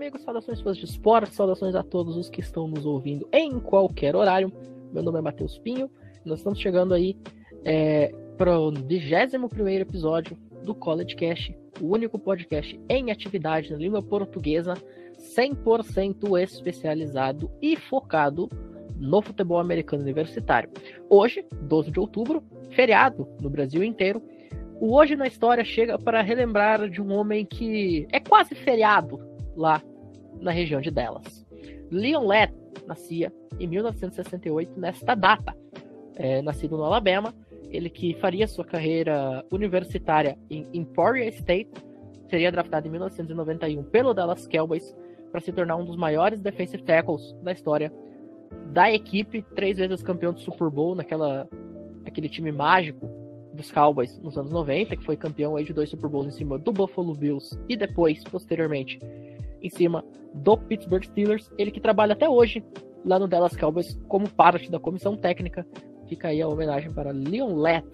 Amigos, saudações fãs de esporte, saudações a todos os que estão nos ouvindo em qualquer horário. Meu nome é Matheus Pinho, nós estamos chegando aí é, para o 21 episódio do College Cast, o único podcast em atividade na língua portuguesa, 100% especializado e focado no futebol americano universitário. Hoje, 12 de outubro, feriado no Brasil inteiro. O Hoje na História chega para relembrar de um homem que é quase feriado lá na região de Dallas. Leon Lett nascia em 1968 nesta data. É, nascido no Alabama, ele que faria sua carreira universitária em Emporia State, seria draftado em 1991 pelo Dallas Cowboys para se tornar um dos maiores defensive tackles da história da equipe, três vezes campeão do Super Bowl naquela aquele time mágico dos Cowboys nos anos 90, que foi campeão aí de dois Super Bowls em cima do Buffalo Bills e depois, posteriormente, em cima do Pittsburgh Steelers. Ele que trabalha até hoje lá no Dallas Cowboys como parte da comissão técnica. Fica aí a homenagem para Leon Lett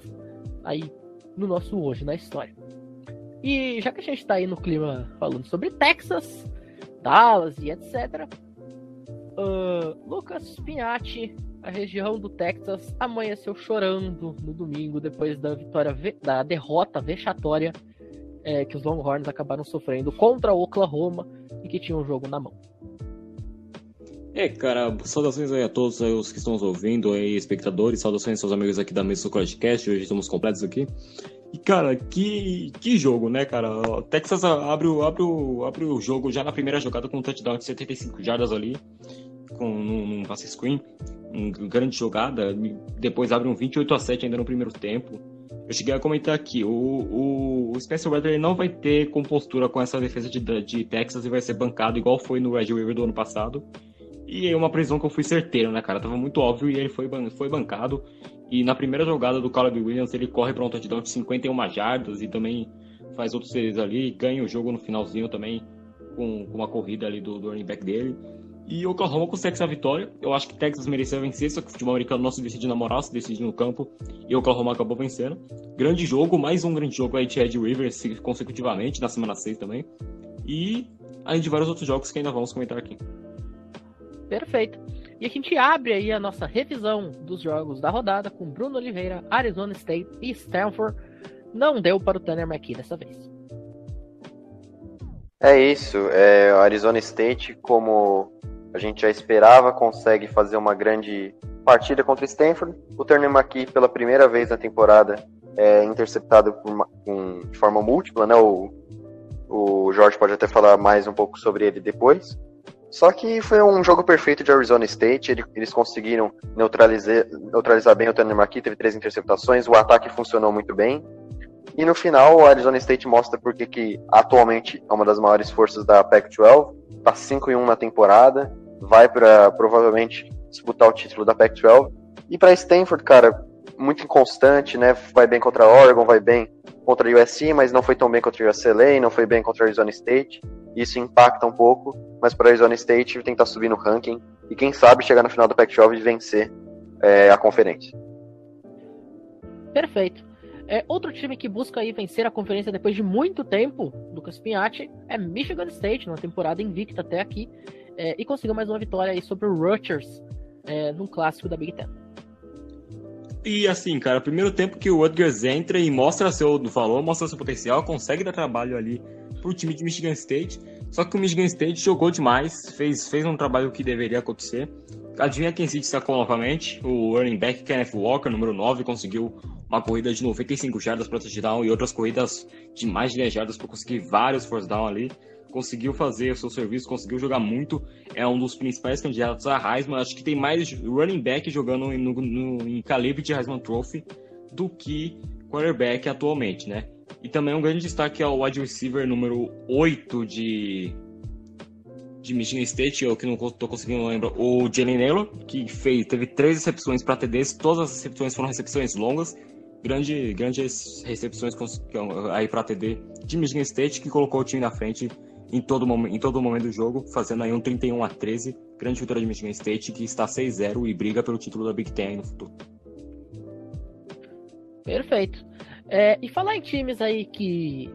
aí no nosso hoje na história. E já que a gente está aí no clima falando sobre Texas, Dallas e etc. Uh, Lucas Pinhatti, a região do Texas, amanheceu chorando no domingo depois da vitória, da derrota vexatória é, que os Longhorns acabaram sofrendo contra o Oklahoma e que tinha um jogo na mão. É, cara, saudações aí a todos aí, os que estão nos ouvindo, aí, espectadores, saudações aos amigos aqui da mesa do Podcast, hoje estamos completos aqui. E, cara, que, que jogo, né, cara? O Texas abre, abre, abre o jogo já na primeira jogada com um touchdown de 75 jardas ali, com num, num passe screen, uma grande jogada, depois abre um 28 a 7 ainda no primeiro tempo. Eu cheguei a comentar aqui, o, o, o Spencer Rattler não vai ter compostura com essa defesa de, de Texas e vai ser bancado igual foi no Red River do ano passado. E é uma previsão que eu fui certeiro, né, cara? Tava muito óbvio e ele foi, foi bancado. E na primeira jogada do Caleb Williams, ele corre para um touchdown de 51 jardas e também faz outros seres ali, ganha o jogo no finalzinho também com, com uma corrida ali do, do running back dele. E Oklahoma consegue essa vitória. Eu acho que Texas merecia vencer, só que o futebol americano não se decide na moral, se decide no campo. E Oklahoma acabou vencendo. Grande jogo, mais um grande jogo aí de Red Rivers consecutivamente, na semana 6 também. E além de vários outros jogos que ainda vamos comentar aqui. Perfeito. E a gente abre aí a nossa revisão dos jogos da rodada com Bruno Oliveira, Arizona State e Stanford. Não deu para o Tanner McKee dessa vez. É isso. É, Arizona State, como a gente já esperava, consegue fazer uma grande partida contra o Stanford. O Turner McKee, pela primeira vez na temporada, é interceptado uma, um, de forma múltipla, né? O, o Jorge pode até falar mais um pouco sobre ele depois. Só que foi um jogo perfeito de Arizona State, ele, eles conseguiram neutralizar, neutralizar bem o Turner McKee, teve três interceptações, o ataque funcionou muito bem. E no final, o Arizona State mostra porque que atualmente é uma das maiores forças da Pac-12, tá 5 1 na temporada, vai para provavelmente disputar o título da Pac-12. E para Stanford, cara, muito inconstante, né? Vai bem contra Oregon, vai bem contra a USC, mas não foi tão bem contra a UCLA, não foi bem contra a Arizona State. Isso impacta um pouco, mas para a Arizona State tentar subir no ranking e quem sabe chegar no final da Pac-12 e vencer é, a conferência. Perfeito. É, outro time que busca aí vencer a conferência depois de muito tempo, Lucas Pinhatti, é Michigan State, numa temporada invicta até aqui, é, e conseguiu mais uma vitória aí sobre o Rutgers é, num clássico da Big Ten. E assim, cara, primeiro tempo que o Rutgers entra e mostra seu valor, mostra seu potencial, consegue dar trabalho ali pro time de Michigan State. Só que o Michigan State jogou demais, fez, fez um trabalho que deveria acontecer. Adivinha quem se destacou novamente? O running back Kenneth Walker, número 9, conseguiu uma corrida de 95 jardas para touchdown e outras corridas de mais de 10 jardas para conseguir vários force down ali. Conseguiu fazer o seu serviço, conseguiu jogar muito. É um dos principais candidatos a Heisman. Acho que tem mais running back jogando no, no, em calibre de Heisman Trophy do que quarterback atualmente, né? E também um grande destaque ao wide receiver número 8 de, de Michigan State, eu que não estou conseguindo lembrar, o Jalen Naylor, que fez, teve três recepções para TDs, todas as recepções foram recepções longas, grande, grandes recepções aí para TD de Michigan State, que colocou o time na frente em todo, em todo momento do jogo, fazendo aí um 31 a 13, grande vitória de Michigan State, que está 6-0 e briga pelo título da Big Ten no futuro. Perfeito. É, e falar em times aí que,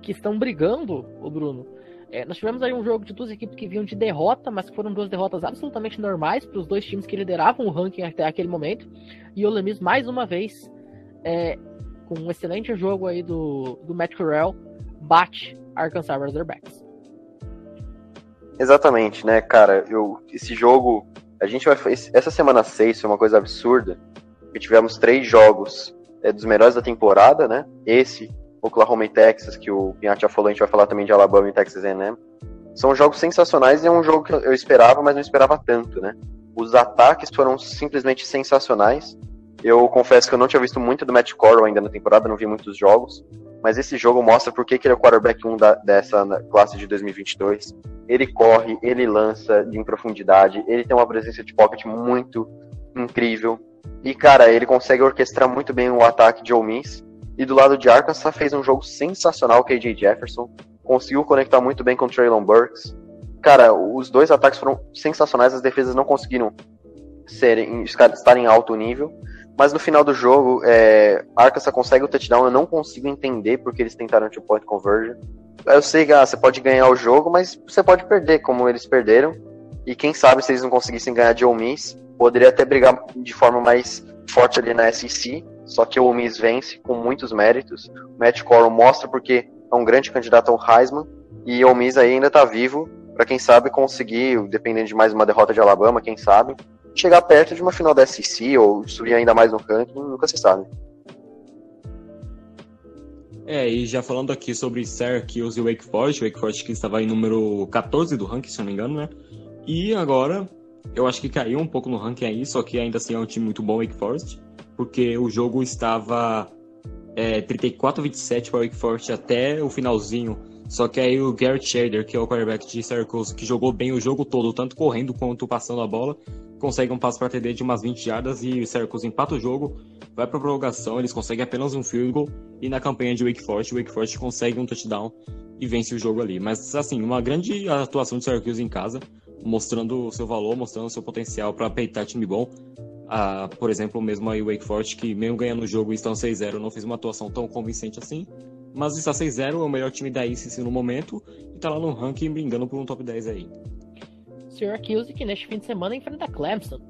que estão brigando, o Bruno, É, nós tivemos aí um jogo de duas equipes que vinham de derrota, mas foram duas derrotas absolutamente normais para os dois times que lideravam o ranking até aquele momento. E o Lemis, mais uma vez, é, com um excelente jogo aí do, do Matt Corral, bate Arkansas Razorbacks. Exatamente, né, cara? Eu, esse jogo, a gente vai. Essa semana 6 foi uma coisa absurda. Porque tivemos três jogos é, dos melhores da temporada, né? Esse, Oklahoma e Texas, que o Pinhat já falou, a gente vai falar também de Alabama e Texas A&M. São jogos sensacionais e é um jogo que eu esperava, mas não esperava tanto, né? Os ataques foram simplesmente sensacionais. Eu confesso que eu não tinha visto muito do Matt Corral ainda na temporada, não vi muitos jogos, mas esse jogo mostra por que, que ele é o quarterback 1 da, dessa classe de 2022. Ele corre, ele lança em profundidade, ele tem uma presença de pocket muito incrível. E, cara, ele consegue orquestrar muito bem o ataque de Ole Miss. E do lado de Arkansas fez um jogo sensacional, o KJ Jefferson. Conseguiu conectar muito bem com o Traylon Burks. Cara, os dois ataques foram sensacionais, as defesas não conseguiram serem, estar em alto nível. Mas no final do jogo, é, Arkansas consegue o touchdown. Eu não consigo entender porque eles tentaram two point conversion. Eu sei que ah, você pode ganhar o jogo, mas você pode perder, como eles perderam. E quem sabe se eles não conseguissem ganhar de Ole Miss, poderia até brigar de forma mais forte ali na SEC. Só que o Ole Miss vence com muitos méritos. O Matt Corral mostra porque é um grande candidato ao Heisman. E o Ole Miss ainda está vivo para quem sabe conseguir, dependendo de mais uma derrota de Alabama, quem sabe, chegar perto de uma final da SEC ou subir ainda mais no ranking, nunca se sabe. É, e já falando aqui sobre Syracuse e Wake Forest, Wake Forest que estava em número 14 do ranking, se não me engano, né? E agora, eu acho que caiu um pouco no ranking aí, só que ainda assim é um time muito bom, Wake Forest, porque o jogo estava é, 34-27 para Wake Forest até o finalzinho só que aí o Garrett Shader, que é o quarterback de Syracuse, que jogou bem o jogo todo, tanto correndo quanto passando a bola, consegue um passo para TD de umas 20 jardas e o Syracuse empata o jogo, vai para prorrogação, eles conseguem apenas um field goal e na campanha de Wake Forest, o Wake Forest consegue um touchdown e vence o jogo ali. Mas assim, uma grande atuação de Syracuse em casa, mostrando o seu valor, mostrando o seu potencial para peitar time bom. Ah, por exemplo, mesmo aí o Wake Forest, que mesmo ganhando o jogo e estão 6-0, não fez uma atuação tão convincente assim mas está 6-0, é o melhor time da ICC no momento e está lá no ranking brigando por um top 10 aí. Syracuse que neste fim de semana enfrenta Clemson.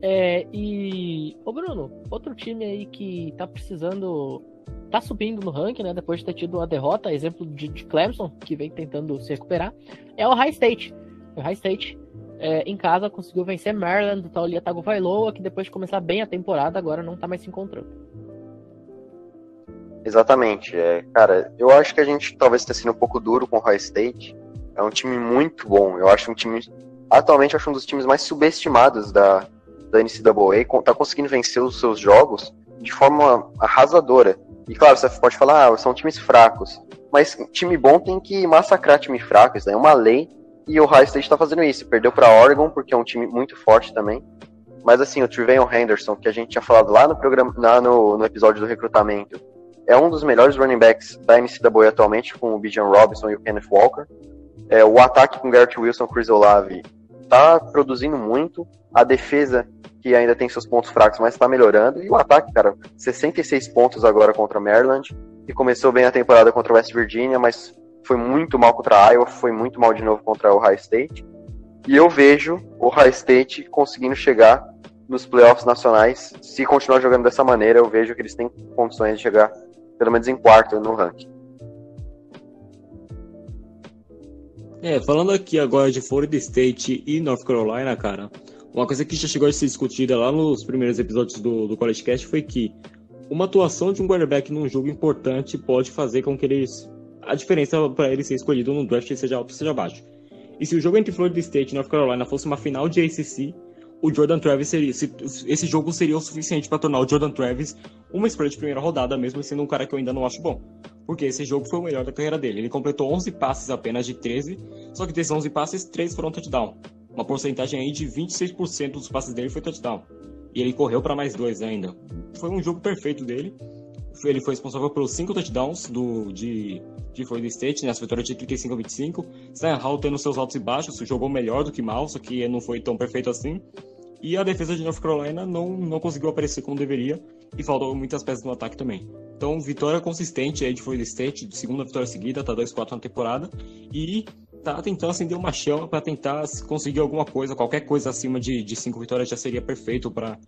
É, e, ô Bruno, outro time aí que tá precisando, tá subindo no ranking, né, depois de ter tido uma derrota, exemplo de, de Clemson, que vem tentando se recuperar, é o High State. O High State é, em casa conseguiu vencer Maryland do Taulia Tagovailoa, que depois de começar bem a temporada agora não tá mais se encontrando. Exatamente. É, cara, eu acho que a gente talvez tenha sido um pouco duro com o High State. É um time muito bom. Eu acho um time. Atualmente, acho um dos times mais subestimados da, da NCAA. Tá conseguindo vencer os seus jogos de forma arrasadora. E claro, você pode falar, ah, são times fracos. Mas time bom tem que massacrar time fraco. Isso é uma lei. E o High State tá fazendo isso. Perdeu para Oregon, porque é um time muito forte também. Mas assim, o Trevelyan Henderson, que a gente tinha falado lá no programa, lá no, no episódio do recrutamento, é um dos melhores running backs da NCAA atualmente, com o Bijan Robinson e o Kenneth Walker. É, o ataque com Garrett Wilson Chris Olave está produzindo muito. A defesa, que ainda tem seus pontos fracos, mas está melhorando. E o ataque, cara, 66 pontos agora contra Maryland. E começou bem a temporada contra West Virginia, mas foi muito mal contra a Iowa, foi muito mal de novo contra o High State. E eu vejo o High State conseguindo chegar nos playoffs nacionais. Se continuar jogando dessa maneira, eu vejo que eles têm condições de chegar pelo menos em quarto no ranking. É, falando aqui agora de Florida State e North Carolina, cara, uma coisa que já chegou a ser discutida lá nos primeiros episódios do, do College Cast foi que uma atuação de um quarterback num jogo importante pode fazer com que eles. a diferença para ele ser escolhido no draft seja alto ou seja baixo. E se o jogo entre Florida State e North Carolina fosse uma final de ACC, o Jordan Travis seria. Esse jogo seria o suficiente para tornar o Jordan Travis uma escolha de primeira rodada, mesmo sendo um cara que eu ainda não acho bom. Porque esse jogo foi o melhor da carreira dele. Ele completou 11 passes apenas de 13, só que desses 11 passes, 3 foram touchdown. Uma porcentagem aí de 26% dos passes dele foi touchdown. E ele correu para mais dois ainda. Foi um jogo perfeito dele. Ele foi responsável pelos 5 touchdowns do, de, de Florida State, nessa né? vitória de 35 a 25. Sam Hall tendo seus altos e baixos, jogou melhor do que mal, só que não foi tão perfeito assim. E a defesa de North Carolina não, não conseguiu aparecer como deveria e faltou muitas peças no ataque também. Então, vitória consistente aí de Florida State, segunda vitória seguida, tá 2-4 na temporada. E tá tentando acender uma chama para tentar conseguir alguma coisa, qualquer coisa acima de, de cinco vitórias já seria perfeito para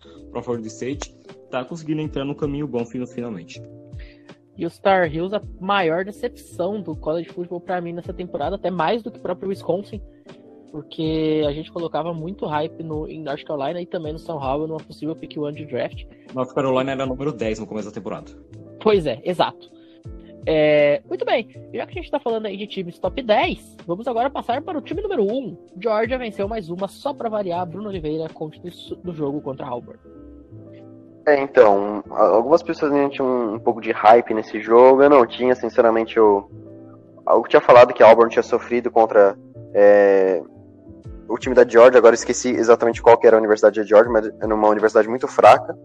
Florida State. Tá conseguindo entrar no caminho bom finalmente. E o Star Hills, a maior decepção do college football para mim nessa temporada, até mais do que o próprio Wisconsin, porque a gente colocava muito hype no, em North Carolina e também no São Paulo numa possível pick one de draft. North Carolina era número 10 no começo da temporada. Pois é, exato. É, muito bem, já que a gente está falando aí de times top 10, vamos agora passar para o time número 1. Georgia venceu mais uma, só para variar, Bruno Oliveira conta do jogo contra Auburn. É, então, algumas pessoas tinham um, um pouco de hype nesse jogo, eu não tinha, sinceramente, eu, eu tinha falado que a Auburn tinha sofrido contra é, o time da Georgia, agora esqueci exatamente qual que era a universidade da Georgia, mas era uma universidade muito fraca,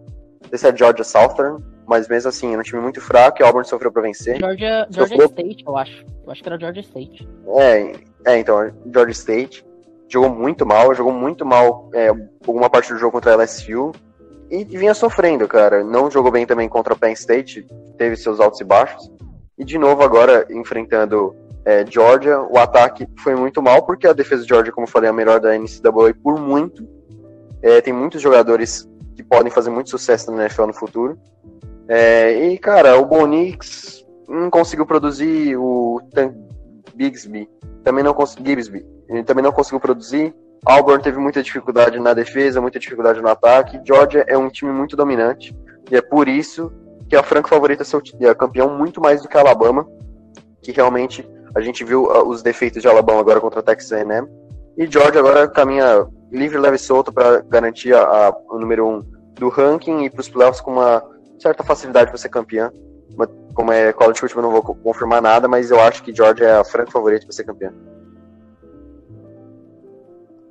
esse é Georgia Southern, mas mesmo assim, era um time muito fraco e Auburn sofreu para vencer. Georgia, Georgia State, eu acho. Eu acho que era Georgia State. É, é então, Georgia State. Jogou muito mal, jogou muito mal é, alguma parte do jogo contra a LSU. E vinha sofrendo, cara. Não jogou bem também contra a Penn State, teve seus altos e baixos. E de novo agora enfrentando é, Georgia, o ataque foi muito mal, porque a defesa de Georgia, como eu falei, é a melhor da NCAA por muito. É, tem muitos jogadores que podem fazer muito sucesso na NFL no futuro. É, e, cara, o Bonix não conseguiu produzir o Bigsby, também não conseguiu, ele também não conseguiu produzir. Auburn teve muita dificuldade na defesa, muita dificuldade no ataque. Georgia é um time muito dominante e é por isso que a franca favorita é campeão muito mais do que a Alabama, que realmente a gente viu uh, os defeitos de Alabama agora contra Texas A&M. E Georgia agora caminha livre, leve e solto para garantir a, a, o número um do ranking e para os playoffs com uma certa facilidade para ser campeã. Como é college football, não vou confirmar nada, mas eu acho que Georgia é a franca favorita para ser campeã.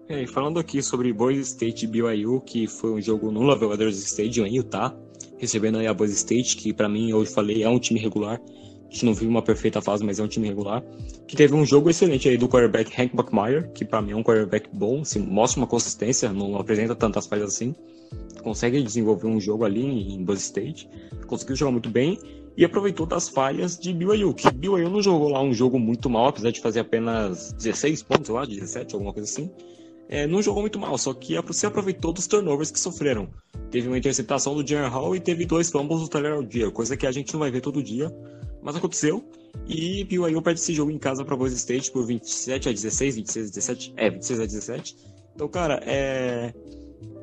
É, falando aqui sobre Boise State e BYU, que foi um jogo no Brothers Stadium em Utah, recebendo aí a Boise State, que para mim, eu falei, é um time regular. Gente não viu uma perfeita fase, mas é um time regular. Que teve um jogo excelente aí do quarterback Hank Buckmeyer, que para mim é um quarterback bom, assim, mostra uma consistência, não apresenta tantas falhas assim consegue desenvolver um jogo ali em Buzz State, conseguiu jogar muito bem e aproveitou das falhas de BYU, que BYU não jogou lá um jogo muito mal, apesar de fazer apenas 16 pontos, lá, 17, alguma coisa assim. É, não jogou muito mal, só que se aproveitou dos turnovers que sofreram. Teve uma interceptação do Jaren Hall e teve dois fumbles do Tyler Algier, coisa que a gente não vai ver todo dia, mas aconteceu. E BYU perde esse jogo em casa para Boise State por 27 a 16, 26 a 17, é, 26 a 17. Então, cara, é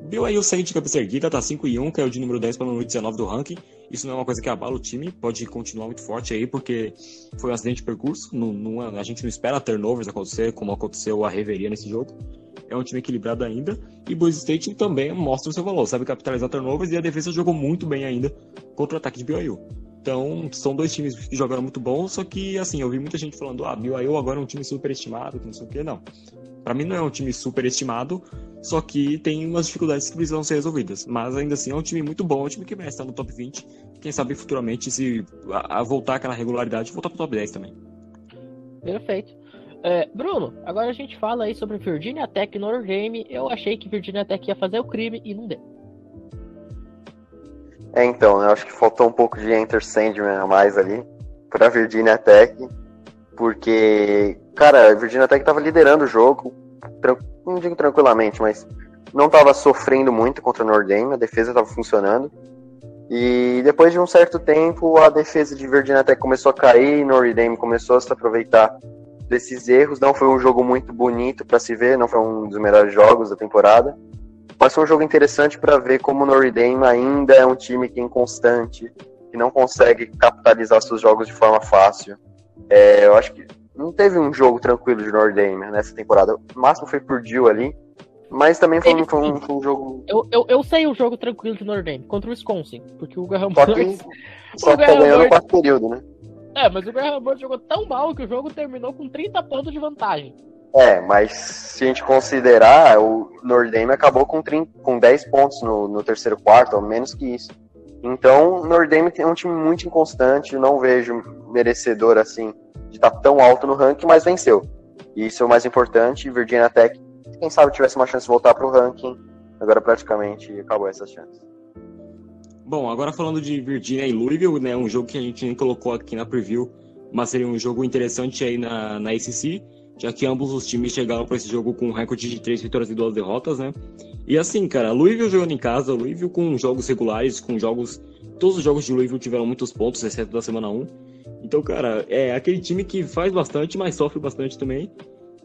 BYU segue de cabeça erguida, tá 5 e 1, caiu de número 10 para número 19 do ranking. Isso não é uma coisa que abala o time, pode continuar muito forte aí, porque foi um acidente de percurso. Não, não, a gente não espera turnovers acontecer, como aconteceu a reveria nesse jogo. É um time equilibrado ainda. E Boise State também mostra o seu valor, sabe capitalizar turnovers e a defesa jogou muito bem ainda contra o ataque de BYU. Então, são dois times que jogaram muito bom, só que, assim, eu vi muita gente falando, ah, BYU agora é um time superestimado, que não sei o quê. Não. Para mim não é um time superestimado, só que tem umas dificuldades que precisam ser resolvidas. Mas ainda assim é um time muito bom, é um time que merece estar no top 20. Quem sabe futuramente, se a, a voltar aquela regularidade, voltar pro top 10 também. Perfeito. É, Bruno, agora a gente fala aí sobre Virginia Tech e Notre. Eu achei que Virginia Tech ia fazer o crime e não deu. É, então, eu acho que faltou um pouco de Enter Sandman a mais ali para Virginia Tech, porque Cara, a Virginia Tech tava liderando o jogo, não digo tranquilamente, mas não tava sofrendo muito contra o Notre Dame, a defesa tava funcionando. E depois de um certo tempo, a defesa de Virginia Tech começou a cair, Notre Dame começou a se aproveitar desses erros. Não foi um jogo muito bonito para se ver, não foi um dos melhores jogos da temporada. Mas foi um jogo interessante para ver como o Notre Dame ainda é um time que é inconstante, que não consegue capitalizar seus jogos de forma fácil. É, eu acho que não teve um jogo tranquilo de Notre Dame nessa temporada. O máximo foi por Jill ali. Mas também foi, um, foi, um, foi um, jogo. Eu, eu, eu sei o jogo tranquilo de Notre Dame contra o Wisconsin. Porque o Graham Só que, só que tá ganhando quarto período, né? É, mas o Graham Bird jogou tão mal que o jogo terminou com 30 pontos de vantagem. É, mas se a gente considerar, o Notre Dame acabou com, 30, com 10 pontos no, no terceiro quarto, ou menos que isso. Então, o Notre Dame é um time muito inconstante, não vejo merecedor assim de estar tá tão alto no ranking, mas venceu. Isso é o mais importante. Virginia Tech, quem sabe tivesse uma chance de voltar para o ranking, agora praticamente acabou essa chance. Bom, agora falando de Virginia e Louisville, né, um jogo que a gente nem colocou aqui na preview, mas seria um jogo interessante aí na, na ACC, já que ambos os times chegaram para esse jogo com um recorde de três vitórias e duas derrotas, né? E assim, cara, Louisville jogando em casa, Louisville com jogos regulares, com jogos. Todos os jogos de Louisville tiveram muitos pontos, exceto da semana 1. Então, cara, é aquele time que faz bastante, mas sofre bastante também.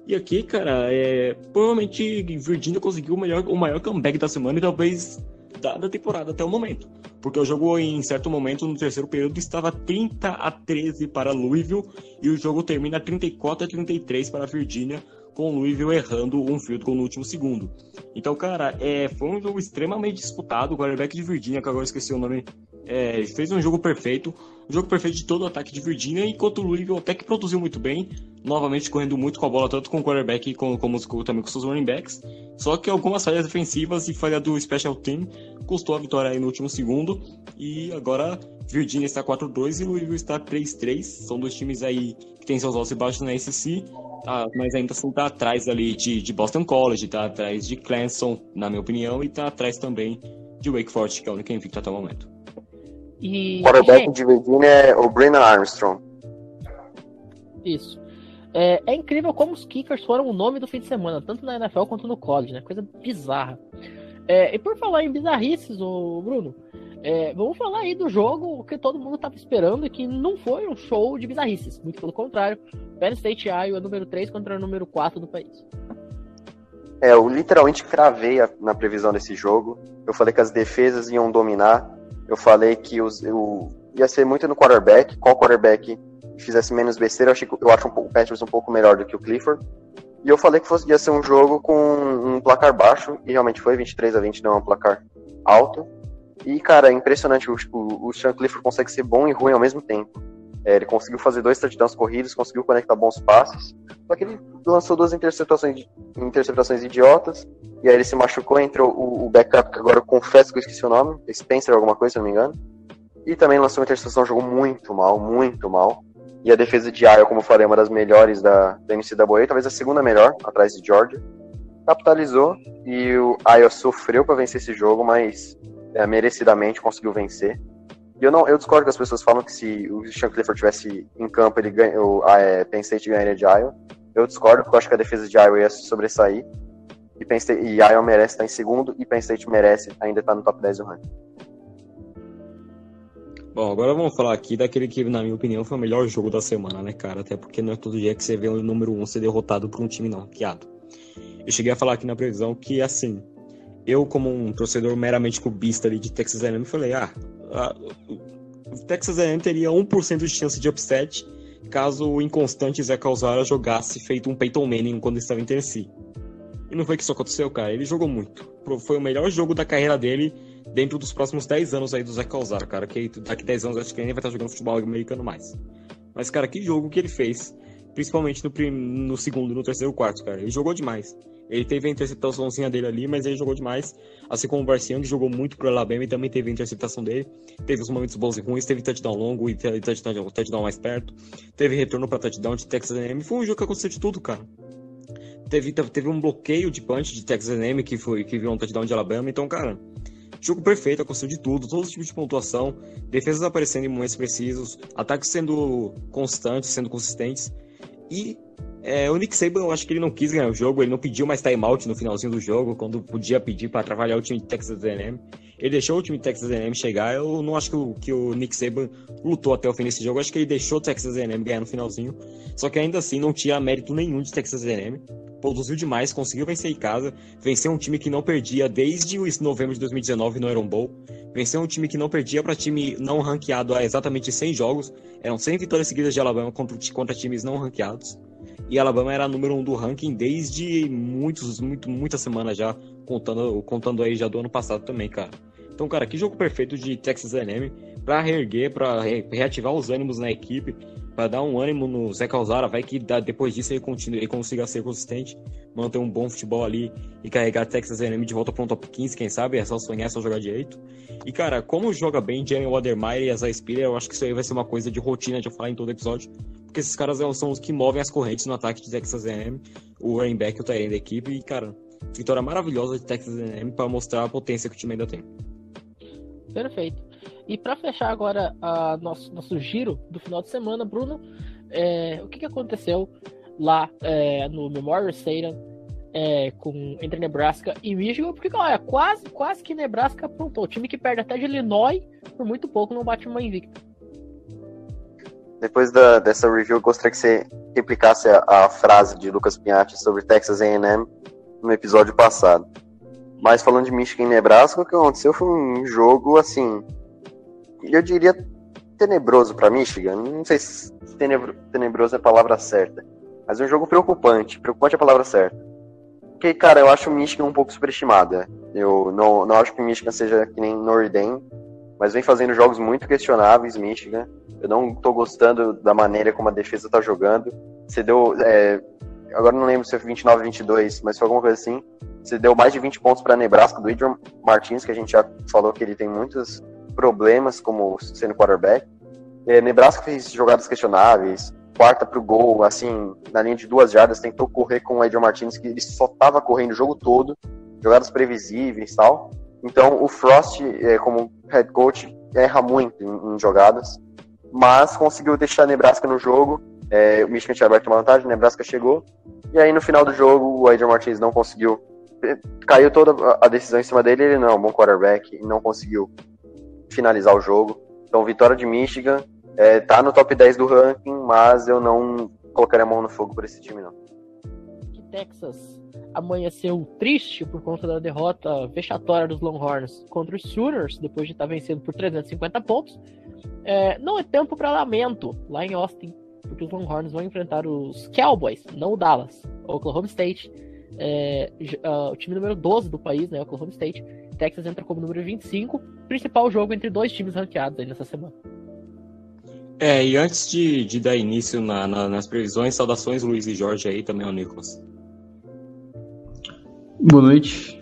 E aqui, cara, é, provavelmente Virginia conseguiu o, melhor, o maior comeback da semana e talvez da, da temporada até o momento. Porque o jogo, em certo momento, no terceiro período, estava 30 a 13 para Louisville e o jogo termina 34 a 33 para Virginia, com o Louisville errando um field goal no último segundo. Então, cara, é, foi um jogo extremamente disputado. O quarterback de Virginia, que agora esqueci o nome, é, fez um jogo perfeito. Um jogo perfeito de todo o ataque de Virginia, enquanto o Louisville até que produziu muito bem, novamente correndo muito com a bola, tanto com o quarterback como, como também com seus running backs. Só que algumas falhas defensivas e falha do special team custou a vitória aí no último segundo. E agora Virginia está 4-2 e Louisville está 3-3. São dois times aí que têm seus altos e baixos na SEC. Tá, mas ainda assim tá atrás ali de, de Boston College, tá atrás de Clemson, na minha opinião, e tá atrás também de Wake Forest, que é o único invicto até o momento. E... O quarterback de Virginia é o Brennan Armstrong. Isso. É, é, incrível como os kickers foram o nome do fim de semana, tanto na NFL quanto no college, né? Coisa bizarra. É, e por falar em bizarrices, o Bruno, é, vamos falar aí do jogo que todo mundo estava esperando e que não foi um show de bizarrices. Muito pelo contrário, Penn State Iowa número 3 contra o número 4 do país. É, eu literalmente cravei a, na previsão desse jogo. Eu falei que as defesas iam dominar. Eu falei que os, eu, ia ser muito no quarterback. Qual quarterback fizesse menos besteira, eu, eu acho um pouco, o Patriots um pouco melhor do que o Clifford. E eu falei que fosse, ia ser um jogo com um placar baixo, e realmente foi 23 a 20, não é um placar alto. E, cara, é impressionante, o, o, o Sean Clifford consegue ser bom e ruim ao mesmo tempo. É, ele conseguiu fazer dois touchdowns corridos, conseguiu conectar bons passes, só que ele lançou duas interceptações, interceptações idiotas, e aí ele se machucou, entrou o, o backup, que agora eu confesso que eu esqueci o nome, Spencer alguma coisa, se não me engano, e também lançou uma interceptação, jogou muito mal, muito mal. E a defesa de Iowa, como eu falei, é uma das melhores da, da NCAA, talvez a segunda melhor, atrás de Georgia. Capitalizou e o Iowa sofreu para vencer esse jogo, mas é, merecidamente conseguiu vencer. E eu não, eu discordo que as pessoas falam que se o Sean Clifford tivesse em campo, ele ganha, o é, Penn State ganharia de Iowa. Eu discordo, porque eu acho que a defesa de Iowa ia sobressair. E, Penn State, e Iowa merece estar em segundo, e Penn State merece ainda estar no top 10 do ranking. Bom, agora vamos falar aqui daquele que, na minha opinião, foi o melhor jogo da semana, né, cara? Até porque não é todo dia que você vê o número 1 um ser derrotado por um time não ranqueado. Eu cheguei a falar aqui na previsão que, assim, eu, como um torcedor meramente cubista ali de Texas A&M, falei, ah, a, o Texas A&M teria 1% de chance de upset caso o inconstante Zé Calzara jogasse feito um Peyton Manning quando estava em Tennessee. E não foi que isso aconteceu, cara. Ele jogou muito. Foi o melhor jogo da carreira dele dentro dos próximos 10 anos aí do Zé Calzar, cara, que daqui 10 anos acho que ele nem vai estar jogando futebol americano mais. Mas, cara, que jogo que ele fez, principalmente no, prim... no segundo, no terceiro quarto, cara. Ele jogou demais. Ele teve a interceptaçãozinha dele ali, mas ele jogou demais. Assim como o Barciang jogou muito pro Alabama e também teve a interceptação dele. Teve os momentos bons e ruins, teve touchdown longo e touchdown, touchdown mais perto. Teve retorno para touchdown de Texas A&M. Foi um jogo que aconteceu de tudo, cara. Teve, teve um bloqueio de punch de Texas A&M que, foi, que virou um touchdown de Alabama. Então, cara, Jogo perfeito, aconteceu de tudo, todos os tipos de pontuação, defesas aparecendo em momentos precisos, ataques sendo constantes, sendo consistentes. E é, o Nick Saban, eu acho que ele não quis ganhar o jogo, ele não pediu mais timeout no finalzinho do jogo, quando podia pedir para trabalhar o time de Texas A&M. Ele deixou o time de Texas A&M chegar. Eu não acho que o, que o Nick Saban lutou até o fim desse jogo. Eu acho que ele deixou o Texas A&M ganhar no finalzinho. Só que ainda assim não tinha mérito nenhum de Texas A&M produziu demais, conseguiu vencer em casa, venceu um time que não perdia desde o novembro de 2019 no Iron Bowl, venceu um time que não perdia para time não ranqueado há exatamente 100 jogos, eram 100 vitórias seguidas de Alabama contra, contra times não ranqueados, e Alabama era número um do ranking desde muitos, muito, muitas semanas já, contando, contando aí já do ano passado também, cara. Então, cara, que jogo perfeito de Texas A&M para reerguer, para reativar os ânimos na equipe, para dar um ânimo no Zé Calzara, vai que dá, depois disso ele, continue, ele consiga ser consistente, manter um bom futebol ali e carregar Texas A&M de volta para um top 15, quem sabe, é só sonhar, é só jogar direito. E cara, como joga bem Jamie Wadermeyer e Isaiah Spiller, eu acho que isso aí vai ser uma coisa de rotina de eu falar em todo episódio, porque esses caras são os que movem as correntes no ataque de Texas A&M, o running back o tight da equipe, e cara, vitória maravilhosa de Texas A&M para mostrar a potência que o time ainda tem. Perfeito. E para fechar agora a nosso, nosso giro do final de semana, Bruno, é, o que, que aconteceu lá é, no Memorial Stadium é, com, entre Nebraska e Michigan, porque olha, quase, quase que Nebraska aprontou. O time que perde até de Illinois, por muito pouco não bate uma invicta. Depois da, dessa review, eu gostaria que você replicasse a, a frase de Lucas Pinhatti sobre Texas A&M no episódio passado. Mas falando de Michigan e Nebraska, o que aconteceu foi um jogo, assim, eu diria tenebroso para Michigan. Não sei se tenebro, tenebroso é a palavra certa, mas é um jogo preocupante. Preocupante é a palavra certa. Porque, cara, eu acho o Michigan um pouco superestimada. Eu não, não acho que o Michigan seja que nem Notre Dame, mas vem fazendo jogos muito questionáveis, Michigan. Eu não tô gostando da maneira como a defesa tá jogando. Você deu. É, agora não lembro se foi 29, 22, mas foi alguma coisa assim. Você deu mais de 20 pontos para Nebraska, do Adrian Martins, que a gente já falou que ele tem muitos problemas como sendo quarterback. É, Nebraska fez jogadas questionáveis, quarta pro gol, assim, na linha de duas jardas, tentou correr com o Adrian Martins, que ele só tava correndo o jogo todo, jogadas previsíveis e tal. Então, o Frost, é, como head coach, erra muito em, em, jogadas, mas conseguiu deixar Nebraska no jogo. É, o Michigan tinha aberto uma vantagem, Nebraska chegou, e aí no final do jogo o Adrian Martins não conseguiu. Caiu toda a decisão em cima dele, ele não é um bom quarterback não conseguiu finalizar o jogo. Então, vitória de Michigan, é, tá no top 10 do ranking, mas eu não colocaria a mão no fogo por esse time, não. Texas amanheceu triste por conta da derrota vexatória dos Longhorns contra os Sooners, depois de estar vencendo por 350 pontos. É, não é tempo para lamento lá em Austin, porque os Longhorns vão enfrentar os Cowboys, não o Dallas, Oklahoma State. É, uh, o time número 12 do país, né, Oklahoma State. Texas entra como número 25, principal jogo entre dois times ranqueados aí nessa semana. É, e antes de, de dar início na, na, nas previsões, saudações Luiz e Jorge aí também ao Nicolas. Boa noite.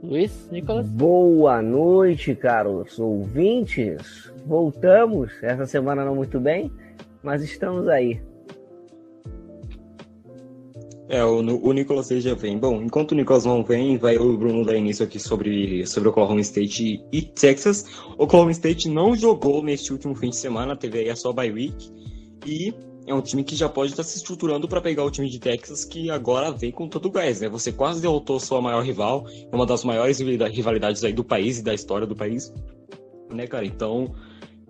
Luiz, Nicolas. Boa noite, caros ouvintes. Voltamos. Essa semana não muito bem, mas estamos aí. É, o, o Nicolas já vem. Bom, enquanto o Nicolas não vem, vai o Bruno dar início aqui sobre, sobre Oklahoma State e Texas. Oklahoma State não jogou neste último fim de semana, teve aí a sua bye week. E é um time que já pode estar se estruturando para pegar o time de Texas, que agora vem com todo o gás, né? Você quase derrotou sua maior rival, é uma das maiores rivalidades aí do país e da história do país, né, cara? Então,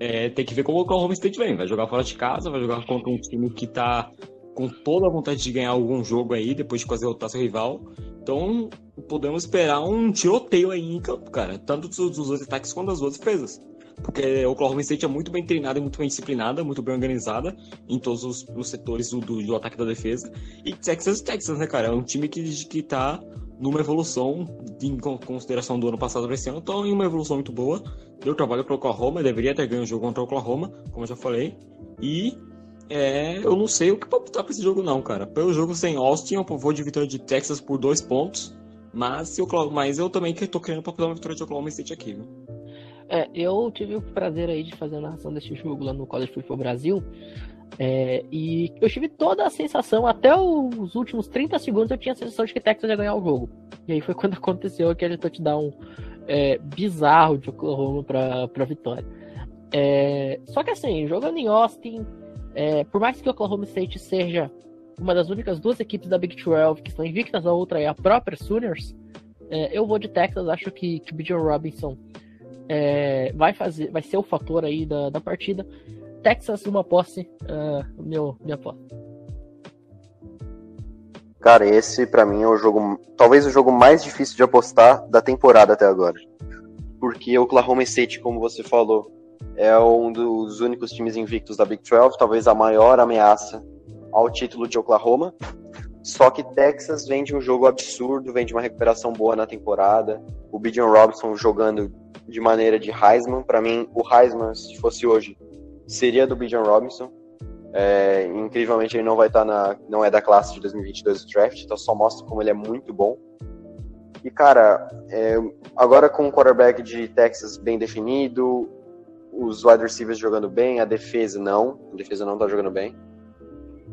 é, tem que ver como o Oklahoma State vem. Vai jogar fora de casa, vai jogar contra um time que tá com toda a vontade de ganhar algum jogo aí, depois de quase derrotar seu rival. Então, podemos esperar um tiroteio aí em campo, cara. Tanto dos, dos dois ataques quanto das duas defesas porque o Oklahoma State é muito bem treinada, muito bem disciplinada, muito bem organizada em todos os, os setores do, do, do, ataque da defesa. E Texas, Texas, né, cara? É um time que, que tá numa evolução, em consideração do ano passado para esse ano, tá em uma evolução muito boa. Deu trabalho para o Oklahoma, deveria ter ganho o jogo contra o Oklahoma, como eu já falei. E é, eu não sei o que botar para esse jogo, não, cara. Pelo jogo sem Austin, eu vou de vitória de Texas por dois pontos. Mas, eu, mas eu também tô querendo para uma vitória de Oklahoma State aqui, viu? É, eu tive o prazer aí de fazer a narração desse jogo lá no College Football Brasil. É, e eu tive toda a sensação, até os últimos 30 segundos eu tinha a sensação de que Texas ia ganhar o jogo. E aí foi quando aconteceu aquele touchdown é, bizarro de Oklahoma pra, pra vitória. É, só que assim, jogando em Austin, é, por mais que Oklahoma State seja uma das únicas duas equipes da Big 12 que estão invictas, a outra é a própria Sooners, é, eu vou de Texas, acho que, que Bijan Robinson é, vai fazer, vai ser o fator aí da, da partida. Texas uma posse, uh, meu, minha posse. Cara, esse para mim é o jogo, talvez o jogo mais difícil de apostar da temporada até agora. Porque o Oklahoma State, como você falou, é um dos únicos times invictos da Big 12, talvez a maior ameaça ao título de Oklahoma. Só que Texas vem de um jogo absurdo, vem de uma recuperação boa na temporada. O Bijan Robinson jogando de maneira de Heisman. Para mim, o Heisman, se fosse hoje, seria do Bijan Robinson. É, incrivelmente, ele não vai estar tá na. não é da classe de 2022 do draft, então só mostra como ele é muito bom. E, cara, é, agora com o quarterback de Texas bem definido, os wide receivers jogando bem, a defesa não, a defesa não tá jogando bem.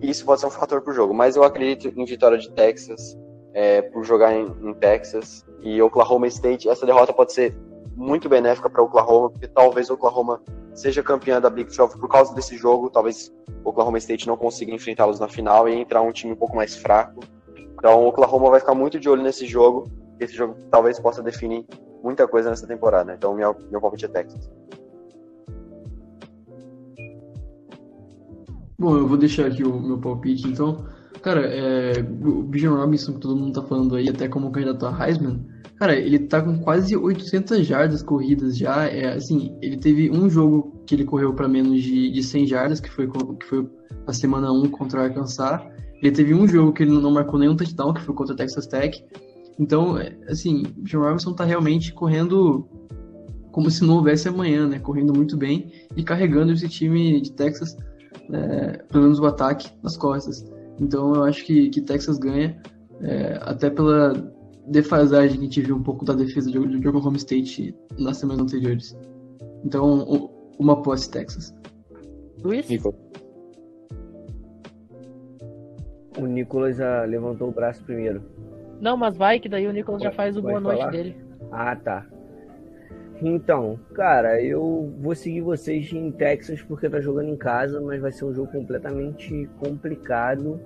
Isso pode ser um fator pro jogo, mas eu acredito em vitória de Texas, é, por jogar em, em Texas. E Oklahoma State, essa derrota pode ser muito benéfica para Oklahoma, porque talvez Oklahoma seja campeã da Big 12 por causa desse jogo. Talvez o Oklahoma State não consiga enfrentá-los na final e entrar um time um pouco mais fraco. Então o Oklahoma vai ficar muito de olho nesse jogo. Esse jogo talvez possa definir muita coisa nessa temporada. Então meu, meu palpite é Texas. Bom, eu vou deixar aqui o meu palpite, então. Cara, é, o Bijan Robinson, que todo mundo tá falando aí, até como candidato a Heisman, cara, ele tá com quase 800 jardas corridas já. É, assim, ele teve um jogo que ele correu para menos de, de 100 jardas, que foi, que foi na semana 1 contra o Arkansas. Ele teve um jogo que ele não marcou nenhum touchdown, que foi contra o Texas Tech. Então, é, assim, o Bijan Robinson tá realmente correndo como se não houvesse amanhã, né? Correndo muito bem e carregando esse time de Texas é, pelo menos o ataque nas costas. Então eu acho que, que Texas ganha, é, até pela defasagem que a gente viu um pouco da defesa de, de Oklahoma State nas semanas anteriores. Então, uma posse Texas. Luiz? Nico. O Nicolas já levantou o braço primeiro. Não, mas vai que daí o Nicolas já faz o boa falar? noite dele. Ah, tá. Então, cara, eu vou seguir vocês em Texas porque tá jogando em casa, mas vai ser um jogo completamente complicado,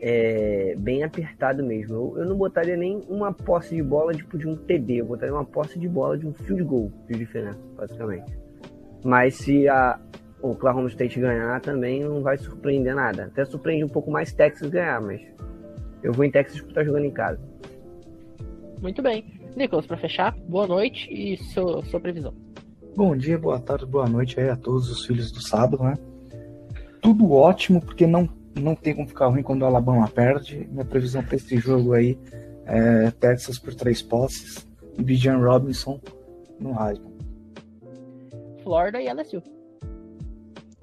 é, bem apertado mesmo. Eu, eu, não botaria nem uma posse de bola tipo de um TD, eu botaria uma posse de bola de um field goal de diferença, basicamente. Mas se a o Oklahoma State ganhar também não vai surpreender nada. Até surpreende um pouco mais Texas ganhar, mas eu vou em Texas porque tá jogando em casa. Muito bem. Nicolas, para fechar, boa noite e seu, sua previsão. Bom dia, boa tarde, boa noite aí a todos os filhos do sábado, né? Tudo ótimo, porque não, não tem como ficar ruim quando o Alabama perde. Minha previsão para esse jogo aí é Texas por três posses e Bijan Robinson no Heisman. Florida e LSU.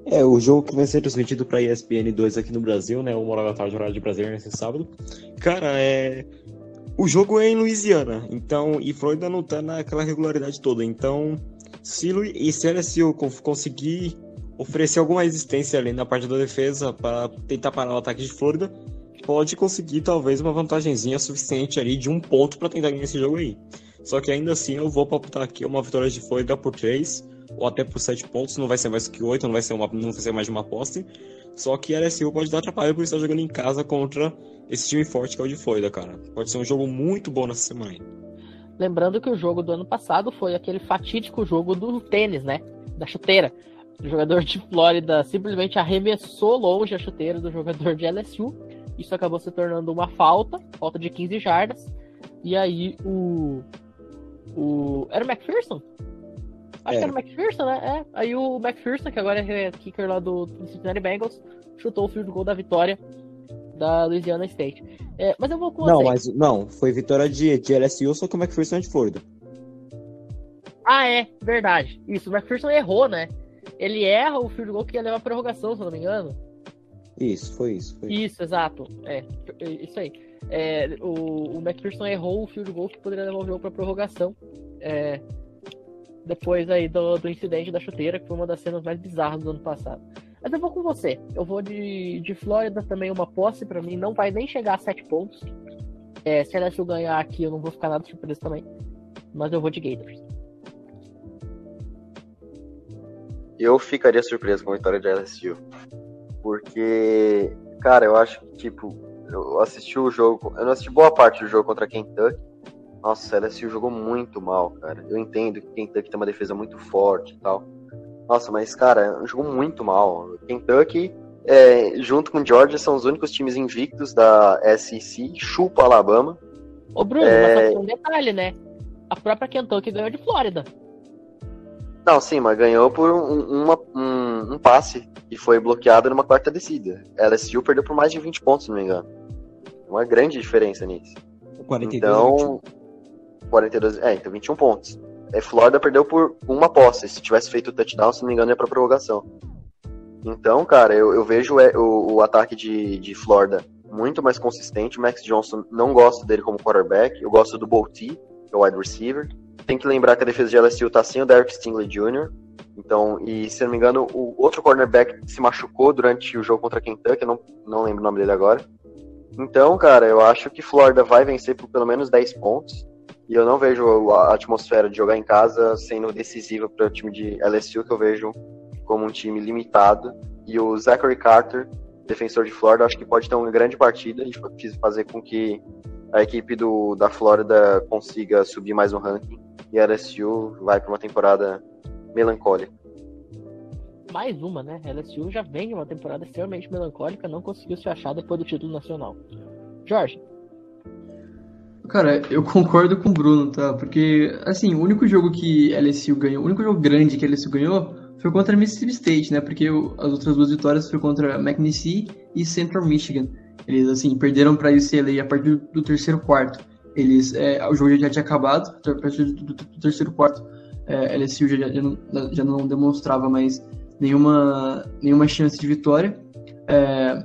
É, o jogo que vai ser transmitido para ESPN 2 aqui no Brasil, né? Uma hora da tarde, horário de Brasília, nesse sábado. Cara, é o jogo é em Louisiana, então, e Florida não tá naquela regularidade toda. Então, se, e se LSU conseguir oferecer alguma resistência ali na parte da defesa para tentar parar o ataque de Florida, pode conseguir talvez uma vantagenzinha suficiente ali de um ponto para tentar ganhar esse jogo aí. Só que ainda assim eu vou palpitar aqui uma vitória de Florida por 3 ou até por 7 pontos, não vai ser mais que 8, não vai ser, uma, não vai ser mais de uma aposta. Só que a LSU pode dar atrapalho por estar jogando em casa contra esse time forte que é o de Florida, cara. Pode ser um jogo muito bom nessa semana. Lembrando que o jogo do ano passado foi aquele fatídico jogo do tênis, né? Da chuteira. O jogador de Flórida simplesmente arremessou longe a chuteira do jogador de LSU. Isso acabou se tornando uma falta, falta de 15 jardas. E aí o. O. Era o McPherson? Acho é. que era o McPherson, né? É. Aí o McPherson, que agora é kicker lá do Cincinnati Bengals, chutou o field goal da vitória da Louisiana State. É, mas eu vou com Não, mas não, foi vitória de, de LSU, só que o McPherson é de Florida. Ah, é, verdade. Isso, o McPherson errou, né? Ele erra o field goal que ia levar a prorrogação, se eu não me engano. Isso, foi isso. Foi. Isso, exato. É, isso aí. É, o, o McPherson errou o field goal que poderia levar o jogo para prorrogação. É, depois aí do, do incidente da chuteira, que foi uma das cenas mais bizarras do ano passado. Mas eu vou com você. Eu vou de, de Flórida também, uma posse para mim. Não vai nem chegar a 7 pontos. É, se a LSU ganhar aqui, eu não vou ficar nada surpreso também. Mas eu vou de Gators. Eu ficaria surpreso com a vitória de LSU. Porque, cara, eu acho que, tipo, eu assisti o jogo. Eu não assisti boa parte do jogo contra Kentucky. Nossa, a LSU jogou muito mal, cara. Eu entendo que Kentucky tem uma defesa muito forte e tal. Nossa, mas, cara, jogou muito mal. Kentucky, é, junto com Georgia, são os únicos times invictos da SEC, chupa Alabama. Ô, Bruno, é... mas só um detalhe, né? A própria Kentucky ganhou de Flórida. Não, sim, mas ganhou por um, uma, um, um passe e foi bloqueado numa quarta descida. LSU perdeu por mais de 20 pontos, se não me engano. Uma grande diferença nisso. 42 então, 42, é, então 21 pontos. É, Florida perdeu por uma posse. Se tivesse feito o touchdown, se não me engano, ia pra prorrogação. Então, cara, eu, eu vejo o, o, o, ataque de, de Florida muito mais consistente. O Max Johnson não gosto dele como quarterback. Eu gosto do Bolti, que é o wide receiver. Tem que lembrar que a defesa de LSU tá sem o Derek Stingley Jr. Então, e se não me engano, o outro cornerback se machucou durante o jogo contra Kentucky, eu não, não lembro o nome dele agora. Então, cara, eu acho que Florida vai vencer por pelo menos 10 pontos. E eu não vejo a atmosfera de jogar em casa sendo decisiva para o time de LSU, que eu vejo como um time limitado. E o Zachary Carter, defensor de Florida, acho que pode ter uma grande partida e fazer com que a equipe do, da Flórida consiga subir mais um ranking e a LSU vai para uma temporada melancólica. Mais uma, né? A LSU já vem de uma temporada extremamente melancólica, não conseguiu se achar depois do título nacional. Jorge. Cara, eu concordo com o Bruno, tá? Porque, assim, o único jogo que LSU ganhou, o único jogo grande que LSU ganhou foi contra Mississippi State, né? Porque as outras duas vitórias foi contra McNeese e Central Michigan. Eles, assim, perderam para UCLA a partir do terceiro quarto. Eles, é, o jogo já tinha acabado, a partir do, do, do terceiro quarto, é, LSU já, já, não, já não demonstrava mais nenhuma, nenhuma chance de vitória. É,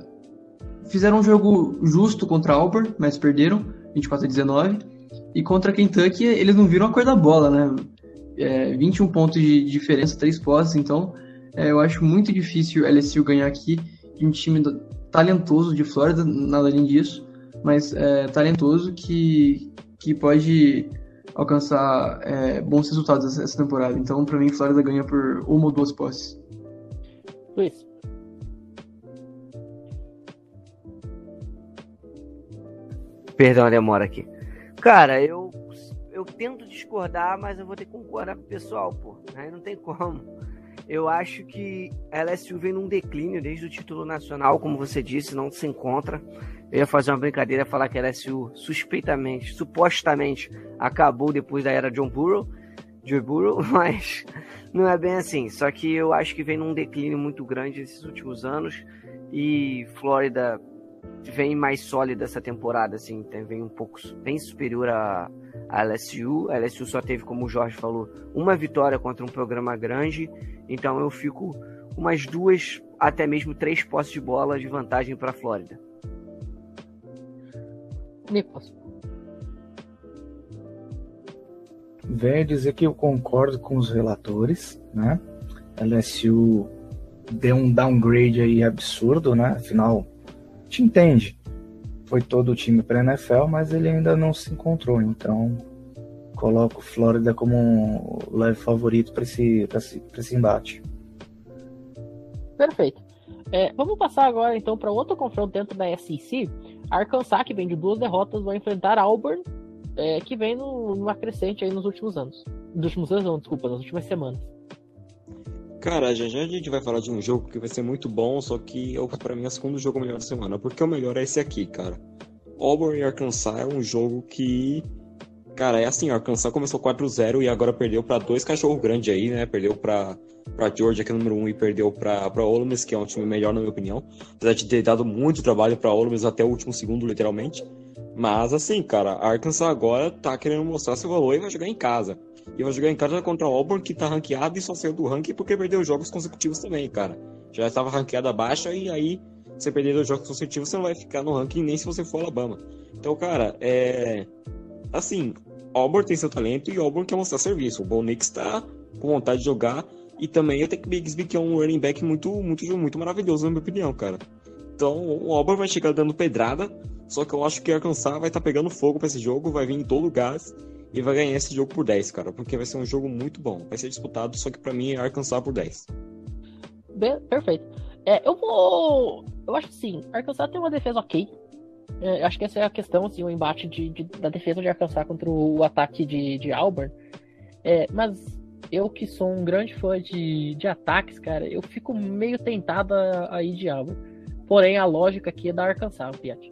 fizeram um jogo justo contra Auburn, mas perderam, 24 a 19. E contra Kentucky, eles não viram a cor da bola, né? É, 21 pontos de diferença, 3 posses, então é, eu acho muito difícil LSU ganhar aqui de um time talentoso de Flórida, nada além disso, mas é, talentoso que, que pode alcançar é, bons resultados essa temporada. Então, para mim, Flórida ganha por uma ou duas posses. Luiz. Perdão a demora aqui. Cara, eu eu tento discordar, mas eu vou ter que concordar com o pessoal, pô. Aí não tem como. Eu acho que a LSU vem num declínio desde o título nacional, como você disse, não se encontra. Eu ia fazer uma brincadeira falar que a LSU suspeitamente, supostamente, acabou depois da era John Burrow, Joe Burrow, mas não é bem assim. Só que eu acho que vem num declínio muito grande nesses últimos anos e Flórida vem mais sólida essa temporada, assim, vem um pouco bem superior a, a LSU. A LSU só teve, como o Jorge falou, uma vitória contra um programa grande. Então eu fico umas duas, até mesmo três posses de bola de vantagem para a Flórida. Nicolas. Venho dizer que eu concordo com os relatores, né? LSU deu um downgrade aí absurdo, né? Afinal, te entende foi todo o time para NFL, mas ele ainda não se encontrou. Então, coloco Flórida como um leve favorito para esse, esse, esse embate. Perfeito. É, vamos passar agora então para outro confronto dentro da SEC. Arkansas, que vem de duas derrotas, vai enfrentar Auburn, é, que vem no, numa crescente aí nos últimos anos. Nos últimos anos, não, desculpa, nas últimas semanas. Cara, já já a gente vai falar de um jogo que vai ser muito bom, só que pra mim é o segundo jogo melhor da semana, porque o melhor é esse aqui, cara. Auburn e Arkansas é um jogo que. Cara, é assim, Arkansas começou 4-0 e agora perdeu para dois cachorros grandes aí, né? Perdeu pra, pra Georgia, que é número 1, um, e perdeu pra, pra Ole Miss, que é um time melhor, na minha opinião. Apesar de ter dado muito trabalho pra Ole Miss até o último segundo, literalmente. Mas, assim, cara, Arkansas agora tá querendo mostrar seu valor e vai jogar em casa. E vai jogar em casa contra o Auburn, que tá ranqueado e só saiu do ranking porque perdeu jogos consecutivos também, cara. Já estava ranqueada baixa e aí você perder dois jogos consecutivos, você não vai ficar no ranking nem se você for Alabama. Então, cara, é. Assim, Auburn tem seu talento e Auburn quer mostrar serviço. O Bo Nix tá com vontade de jogar. E também o Tech Bigsby, que é um running back muito, muito, muito maravilhoso, na minha opinião, cara. Então, o Auburn vai chegar dando pedrada. Só que eu acho que Arkansas vai estar tá pegando fogo para esse jogo, vai vir em todo gás e vai ganhar esse jogo por 10, cara, porque vai ser um jogo muito bom. Vai ser disputado, só que para mim é Arkansas por 10. Bem, perfeito. É, eu vou. Eu acho assim, Arkansas tem uma defesa ok. É, acho que essa é a questão, assim, o embate de, de, da defesa de Arkansas contra o ataque de, de Auburn. É, mas eu que sou um grande fã de, de ataques, cara, eu fico meio tentado a, ir de Auburn. Porém, a lógica aqui é da Arkansas, Piat.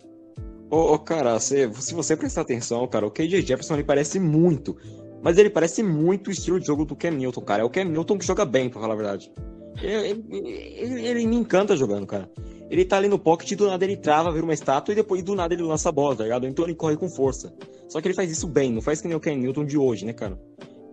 Ô, cara, se, se você prestar atenção, cara, o KJ Jefferson ele parece muito. Mas ele parece muito o estilo de jogo do Cam Newton, cara. É o Cam Newton que joga bem, pra falar a verdade. Ele, ele, ele, me encanta jogando, cara. Ele tá ali no pocket e do nada ele trava, vira uma estátua e depois do nada ele lança a bola, tá ligado? Então ele corre com força. Só que ele faz isso bem, não faz que nem o Cam Newton de hoje, né, cara?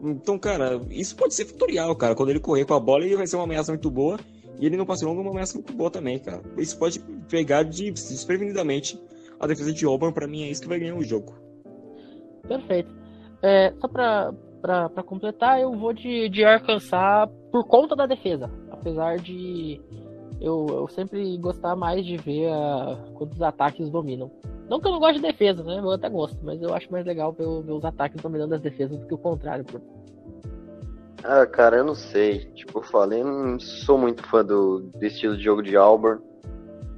Então, cara, isso pode ser tutorial, cara. Quando ele correr com a bola, ele vai ser uma ameaça muito boa. E ele não passou longo, uma ameaça muito boa também, cara. Isso pode pegar de, desprevenidamente a defesa de Auburn, para mim, é isso que vai ganhar o jogo. Perfeito. É, só para para completar, eu vou de, de Arkansas por conta da defesa. Apesar de eu, eu sempre gostar mais de ver a, quando os ataques dominam. Não que eu não goste de defesa, né? Eu até gosto, mas eu acho mais legal ver, ver os ataques dominando as defesas do que o contrário. Pô. Ah, cara, eu não sei. Tipo, eu falei, eu não sou muito fã do, do estilo de jogo de Auburn.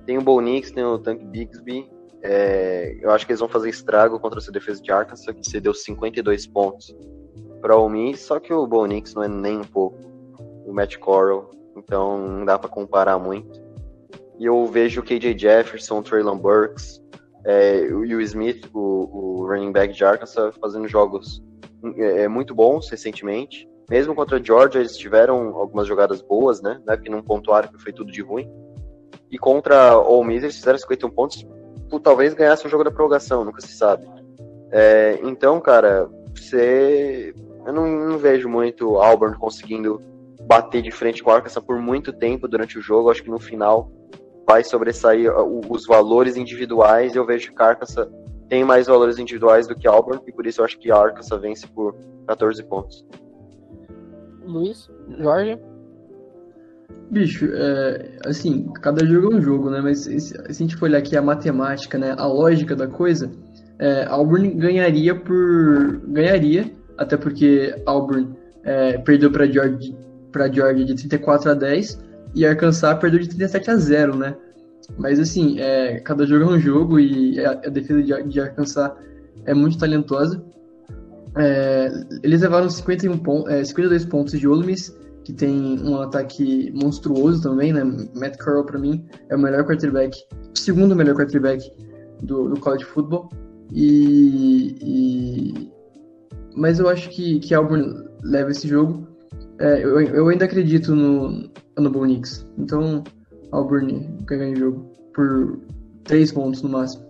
Tem o Bo Nix, tem o Tank Bixby. É, eu acho que eles vão fazer estrago contra essa defesa de Arkansas, que cedeu 52 pontos para o Miss, só que o Bo Nix não é nem um pouco o Matt Corral, então não dá para comparar muito. E eu vejo o KJ Jefferson, o Traylon Burks, é, o Will Smith, o, o, running back de Arkansas, fazendo jogos é, é, muito bons recentemente. Mesmo contra a Georgia, eles tiveram algumas jogadas boas, né? Não é que não pontuaram que foi tudo de ruim. E contra o Miss, eles fizeram 51 pontos, por talvez ganhasse o jogo da prorrogação, nunca se sabe. É, então, cara, você. Eu não, não, vejo muito Auburn conseguindo bater de frente com o Arkansas por muito tempo durante o jogo. Acho que no final vai sobressair os valores individuais. Eu vejo que Arkansas tem mais valores individuais do que Auburn, e por isso eu acho que Arkansas vence por 14 pontos. Luiz, Jorge? Bicho, é, assim, cada jogo é um jogo, né? Mas se, se a gente for olhar aqui a matemática, né? A lógica da coisa, é, Auburn ganharia por. ganharia, até porque Auburn é, perdeu para Georgia, pra Georgia de 34 a 10 e Arkansas perdeu de 37 a 0, né? Mas assim, é, cada jogo é um jogo e a, a defesa de, de, Arkansas é muito talentosa. É, eles levaram 51 pon 52 pontos de Ole Miss que tem um ataque monstruoso também, né? Matt Corral, para mim, é o melhor quarterback, segundo melhor quarterback do, do college football. E, e, Mas eu acho que, que Auburn leva esse jogo. É, eu, eu ainda acredito no, no Bo Nix. Então, Auburn ganha o jogo por três pontos no máximo.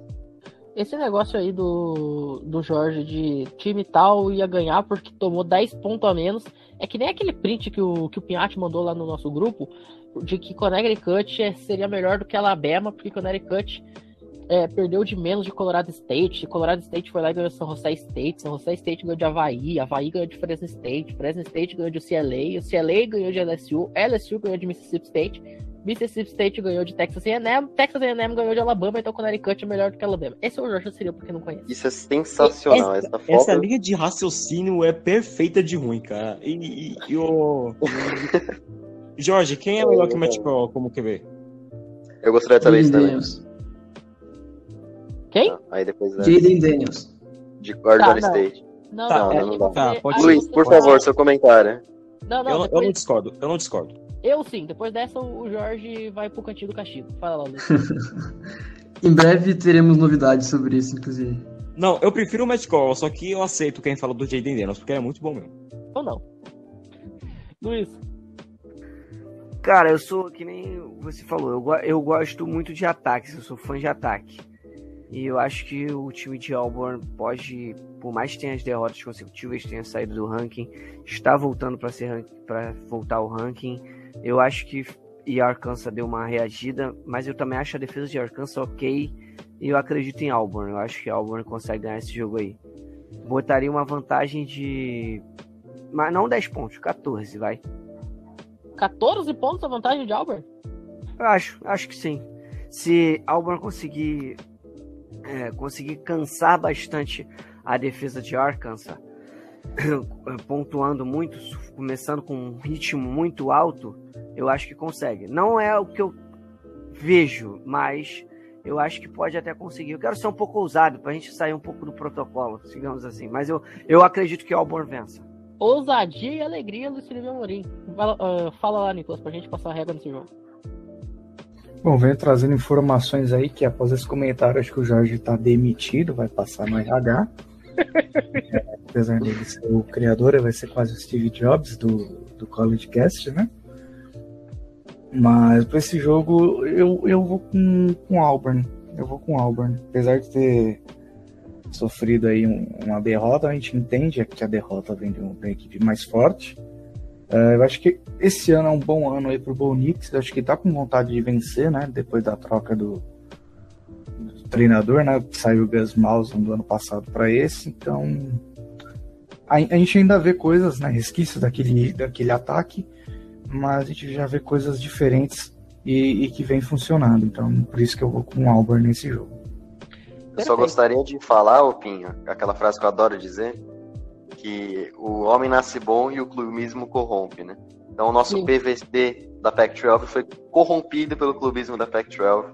Esse negócio aí do, do Jorge de time tal ia ganhar porque tomou 10 pontos a menos é que nem aquele print que o, que o Pinhatti mandou lá no nosso grupo, de que Connecticut é, seria melhor do que Alabama, porque Connecticut é, perdeu de menos de Colorado State. Colorado State foi lá e ganhou São José State. São José State ganhou de Havaí. Havaí ganhou de Fresno State. Fresno State ganhou de UCLA. O CLA ganhou de LSU. LSU ganhou de Mississippi State. Mississippi State ganhou de Texas A&M. Texas A&M ganhou de Alabama. Então Connecticut é melhor do que Alabama. Esse é o Jorge seria porque não conhece. Isso é sensacional. Essa, essa, essa linha de raciocínio é perfeita de ruim, cara. E, e, e o... Jorge, quem é melhor que o Matt Corral como QB? Eu gostaria de saber isso também. Quem? Ah, aí depois é... Jaden Daniels. De Oregon tá, State. Não, tá, não, é, não, não dá. Tá, pode Luiz, por favor, seu comentário. Não, não, eu, depois... eu não discordo, eu não discordo. Eu sim, depois dessa o Jorge vai pro cantinho do castigo. Fala lá, Luiz. em breve teremos novidades sobre isso, inclusive. Não, eu prefiro o Matt Corral, só que eu aceito quem fala do Jaden Daniels, porque é muito bom mesmo. Ou não. Luiz. Cara, eu sou que nem você falou, eu, eu gosto muito de ataques, eu sou fã de ataque. E eu acho que o time de Auburn pode, por mais que tenha as derrotas consecutivas, tenha saído do ranking, está voltando para ser para voltar ao ranking. Eu acho que e Arkansas deu uma reagida, mas eu também acho a defesa de Arkansas ok. E eu acredito em Auburn. Eu acho que Auburn consegue ganhar esse jogo aí. Botaria uma vantagem de. Mas não 10 pontos, 14, vai. 14 pontos a vantagem de Auburn? Eu acho, acho que sim. Se Auburn conseguir é, conseguir cansar bastante a defesa de Arkansas, pontuando muito, começando com um ritmo muito alto, eu acho que consegue. Não é o que eu vejo, mas eu acho que pode até conseguir. Eu quero ser um pouco ousado para a gente sair um pouco do protocolo, digamos assim. Mas eu, eu acredito que o Auburn vença. Ousadia e alegria do Silvio Amorim. Fala, uh, fala lá, Nicolas, para a gente passar a régua nesse jogo. Bom, venho trazendo informações aí que após esse comentário, acho que o Jorge está demitido, vai passar no RH. é, apesar dele ser o criador, ele vai ser quase o Steve Jobs do, do College Cast, né? Mas para esse jogo eu, eu vou com, com Auburn. Eu vou com Auburn. Apesar de ter sofrido aí um, uma derrota, a gente entende que a derrota vem de uma equipe mais forte. Uh, eu acho que esse ano é um bom ano aí pro Bonix. Eu acho que tá com vontade de vencer, né? Depois da troca do, do treinador, né? Saiu o Gus Malzahn do ano passado para esse. Então, a, a, gente ainda vê coisas, né? Resquícios daquele, daquele ataque, mas a gente já vê coisas diferentes e, e que vem funcionando. Então, por isso que eu vou com o Auburn nesse jogo. Eu só gostaria de falar, ô Pinho, aquela frase que eu adoro dizer, que o homem nasce bom e o clubismo corrompe, né? Então o nosso Sim. PVC da Pac-12 foi corrompido pelo clubismo da Pac-12.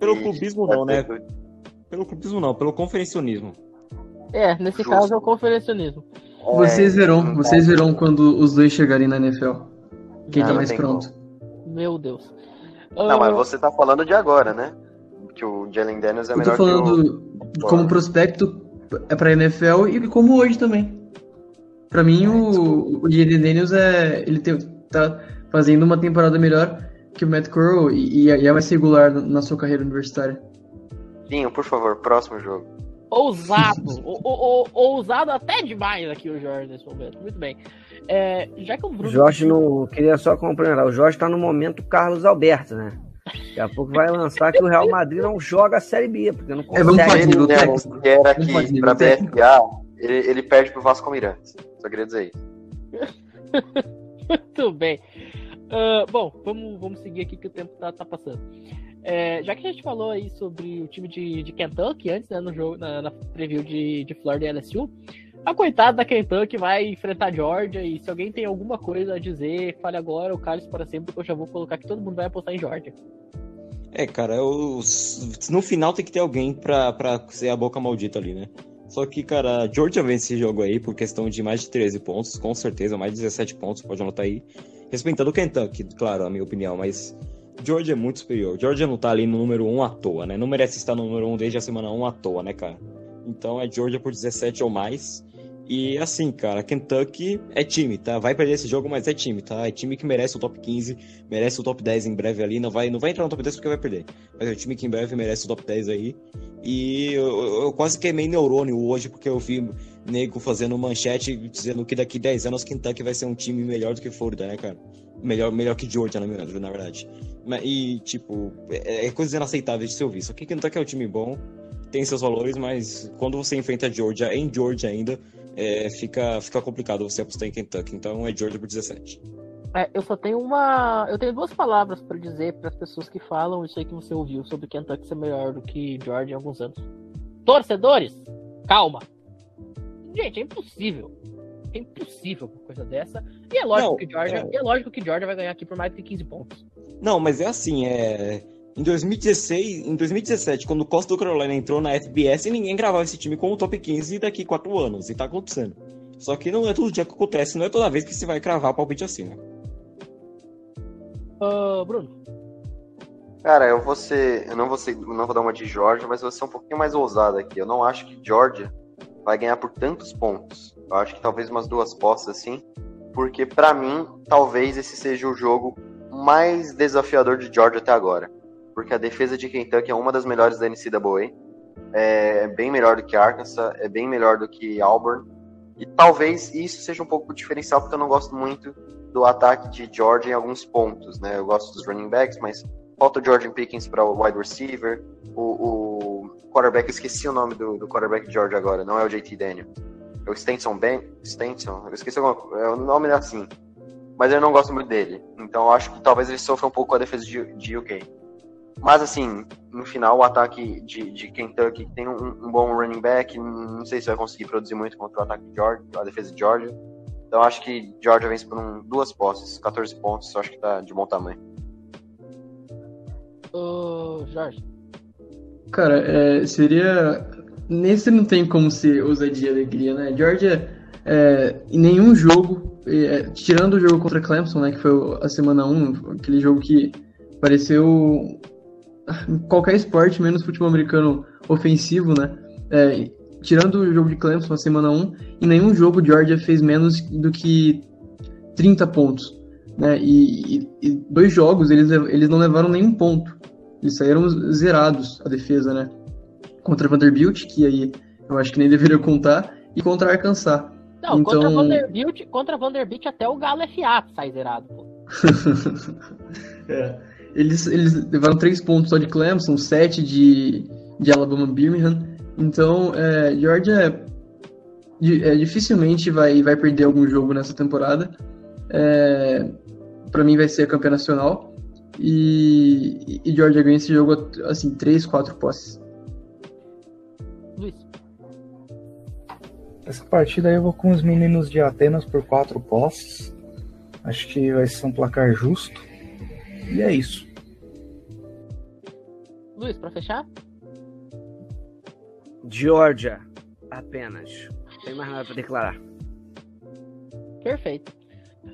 Pelo E- clubismo não, né? Pelo clubismo não, pelo conferencionismo. É, nesse Justo. caso é o conferencionismo. Vocês É, verão, não vocês verão quando os dois chegarem na NFL. Quem tá mais pronto. Meu Deus. Não, mas Ah, você tá falando de agora, né? Que o Jalen Daniels é Eu tô melhor que o... falando como prospecto é pra NFL e como hoje também. Pra mim, o, o Jaden Daniels é. Ele tem, tá fazendo uma temporada melhor que o Matt Corral e, e é é mais regular na, sua carreira universitária. Pinho, por favor, próximo jogo. Ousado. o, o- o- ousado até demais aqui o Jorge nesse momento. Muito bem. É, já que o O Bruno. Jorge não. Queria só complementar. O Jorge tá no momento Carlos Alberto, né? Daqui a pouco vai lançar que o Real Madrid não joga a Série B, porque não É, vamos consegue. de nível Ele técnico. que era Vamos aqui pra. BFA, ele, ele perde pro Vasco Mirantes. Só queria dizer isso. Muito bem. Ah, bom, vamos, vamos seguir aqui que o tempo tá, tá passando. É, já que a gente falou aí sobre o time de, de Kentucky antes, né, no jogo, na, na preview de, de Florida e LSU, a coitada da Kentucky vai enfrentar a Georgia e se alguém tem alguma coisa a dizer, fale agora, o Carlos para sempre, que eu já vou colocar que todo mundo vai apostar em Georgia. É, cara, eu, no final tem que ter alguém pra, pra ser a boca maldita ali, né? Só que, cara, a Georgia vence esse jogo aí por questão de mais de 13 pontos, com certeza, mais de 17 pontos, pode anotar aí. Respeitando o Kentucky, claro, a minha opinião, mas Georgia é muito superior. Georgia não tá ali no número 1 à toa, né? Não merece estar no número 1 desde a semana 1 à toa, né, cara? Então é Georgia por 17 ou mais. E assim, cara, Kentucky é time, tá? Vai perder esse jogo, mas é time, tá? É time que merece o top 15, merece o top 10 em breve ali. Não vai, não vai entrar no top 10 porque vai perder. Mas é time que em breve merece o top 10 aí. E eu, eu- quase queimei neurônio hoje porque eu vi nego fazendo manchete dizendo que daqui 10 anos Kentucky vai ser um time melhor do que Florida, né, cara? Melhor, melhor que Georgia, na, verdade. E, tipo, é, é coisas inaceitáveis de se ouvir. Só que Kentucky é um time bom, tem seus valores, mas quando você enfrenta Georgia, em Georgia ainda, é, fica, fica complicado você apostar em Kentucky. Então é Georgia por 17. É, eu só tenho uma. Eu tenho duas palavras pra dizer para as pessoas que falam isso aí que você ouviu sobre Kentucky ser melhor do que Georgia em alguns anos. Torcedores, calma. Gente, é impossível. É impossível uma coisa dessa. E é lógico Não, que Georgia, é. é lógico que Georgia vai ganhar aqui por mais que 15 pontos. Não, mas é assim, é. Em 2016, em 2017, quando o Costa do Carolina entrou na FBS, ninguém gravava esse time como top 15 daqui quatro anos, e tá acontecendo. Só que não é todo dia que acontece, não é toda vez que se vai cravar palpite assim, né? Ah, Bruno, Cara, eu vou ser. Eu não vou ser. Não vou dar uma de Georgia, mas vou ser um pouquinho mais ousado aqui. Eu não acho que Georgia vai ganhar por tantos pontos. Eu acho que talvez umas duas postas assim. Porque pra mim, talvez esse seja o jogo mais desafiador de Georgia até agora. Porque a defesa de Kentucky é uma das melhores da NCAA. É bem melhor do que Arkansas, é bem melhor do que Auburn. E talvez isso seja um pouco diferencial, porque eu não gosto muito do ataque de Georgia em alguns pontos, né? Eu gosto dos running backs, mas falta o Jordan Pickens para o wide receiver. O, o quarterback, esqueci o nome do, do quarterback de agora, não é o JT Daniel. É o Stenson Ben. Stenson, eu esqueci alguma coisa. É o nome é assim. Mas eu não gosto muito dele. Então eu acho que talvez ele sofra um pouco com a defesa de, de UK. Mas assim, no final, o ataque de, de Kentucky tem um, um bom running back. Não sei se vai conseguir produzir muito contra o ataque de Georgia, a defesa de Georgia. Então acho que Georgia vence por um, duas posses, 14 pontos. Acho que tá de bom tamanho. ah, Jorge. Cara, é, seria. Nesse não tem como ser ousadia e alegria, né? Georgia, é, em nenhum jogo, é, tirando o jogo contra Clemson, né? Que foi a semana 1, aquele jogo que pareceu qualquer esporte, menos futebol americano ofensivo, né? É, tirando o jogo de Clemson na semana 1, em nenhum jogo Georgia fez menos do que 30 pontos. Né? E, e- e dois jogos eles, eles não levaram nenhum ponto. Eles saíram zerados a defesa, né? Contra Vanderbilt, que aí eu acho que nem deveria contar, e contra Arkansas. Não, Então- contra Vanderbilt, contra Vanderbilt até o Galo FA sai zerado, pô. É. Eles, eles levaram três pontos só de Clemson, sete de, de Alabama Birmingham. Então, é, Georgia é, é, dificilmente vai, vai perder algum jogo nessa temporada. É, para mim vai ser a campeã nacional. E, e Georgia ganha esse jogo assim, três, quatro posses. Essa partida aí eu vou com os meninos de Atenas por quatro posses. Acho que vai ser um placar justo. E é isso. Luiz, para fechar? Georgia, apenas. Não tem mais nada para declarar. Perfeito.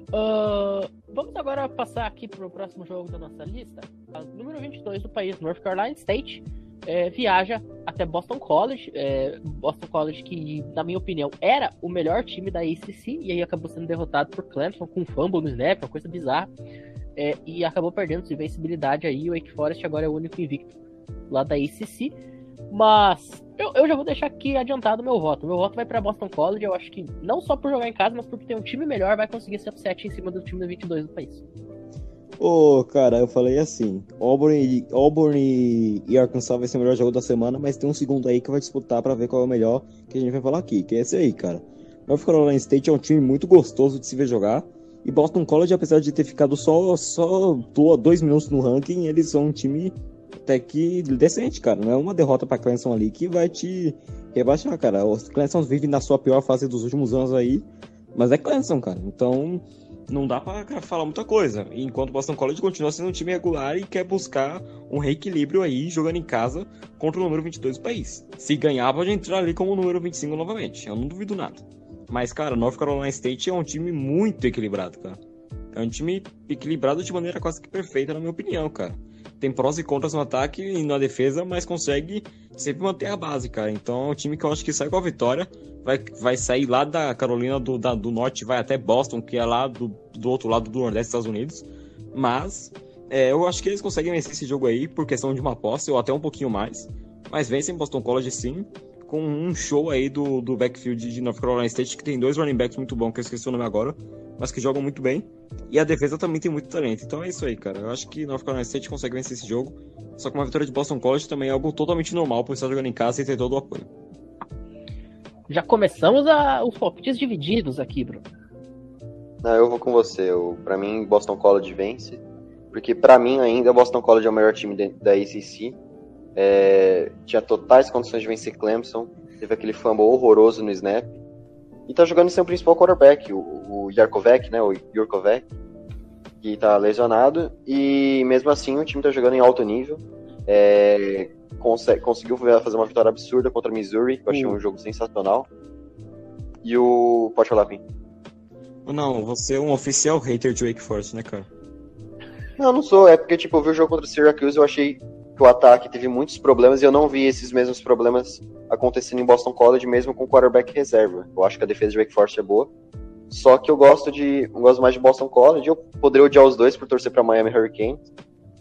Uh, vamos agora passar aqui para o próximo jogo da nossa lista. A número 22 do país, North Carolina State, é, viaja até Boston College. É, Boston College, que, na minha opinião, era o melhor time da ACC, e aí acabou sendo derrotado por Clemson com um fumble no snap, uma coisa bizarra. É, e acabou perdendo sua invencibilidade aí. O Wake Forest agora é o único invicto lá da ACC. Mas eu, eu já vou deixar aqui adiantado meu voto. Meu voto vai para Boston College. Eu acho que não só por jogar em casa, mas porque tem um time melhor, vai conseguir ser upset em cima do time da 22 do país. Ô, oh, cara, eu falei assim: Auburn, Auburn e Arkansas vai ser o melhor jogo da semana, mas tem um segundo aí que vai disputar para ver qual é o melhor que a gente vai falar aqui, que é esse aí, cara. North Carolina State é um time muito gostoso de se ver jogar. E Boston College, apesar de ter ficado só, só dois minutos no ranking, eles são um time até que decente, cara. Não é uma derrota pra Clemson ali que vai te rebaixar, cara. Os Clemson vivem na sua pior fase dos últimos anos aí, mas é Clemson, cara. Então não dá pra falar muita coisa. Enquanto o Boston College continua sendo um time regular e quer buscar um reequilíbrio aí, jogando em casa contra o número 22 do país. Se ganhar, pode entrar ali como o número 25 novamente. Eu não duvido nada. Mas, cara, North Carolina State é um time muito equilibrado, cara. É um time equilibrado de maneira quase que perfeita, na minha opinião, cara tem prós e contras no ataque e na defesa, mas consegue sempre manter a base, cara. Então é um time que eu acho que sai com a vitória. Vai, vai sair lá da Carolina do, da, do Norte, vai até Boston, que é lá do, do outro lado do Nordeste dos Estados Unidos. Mas é, eu acho que eles conseguem vencer esse jogo aí por questão de uma posse, ou até um pouquinho mais. Mas vencem Boston College sim, com um show aí do, do backfield de North Carolina State, que tem dois running backs muito bons, que eu esqueci o nome agora mas que jogam muito bem. E a defesa também tem muito talento. Então é isso aí, cara. Eu acho que North Carolina State consegue vencer esse jogo. Só que uma vitória de Boston College também é algo totalmente normal por estar jogando em casa e ter todo o apoio. Já começamos a, os palpites divididos aqui, Bruno. Não, eu vou com você. Eu, pra mim, Boston College vence. Porque para mim ainda, Boston College é o melhor time da ACC. É, tinha totais condições de vencer Clemson. Teve aquele fumble horroroso no snap. E tá jogando sem o principal quarterback, o, o Yarkovec, né? O Yurkovec, que tá lesionado. E mesmo assim o time tá jogando em alto nível. É, conseguiu fazer uma vitória absurda contra Missouri, que eu achei um jogo sensacional. E o. Pode falar, Pim. Não, você é um oficial hater de Wake Forest, né, cara? Não, não sou. É porque, tipo, eu vi o jogo contra o Syracuse e eu achei que o ataque teve muitos problemas e eu não vi esses mesmos problemas acontecendo em Boston College, mesmo com o quarterback reserva. Eu acho que a defesa de Wake Forest é boa. Só que eu gosto de. Eu gosto mais de Boston College. Eu poderia odiar os dois por torcer para Miami Hurricanes.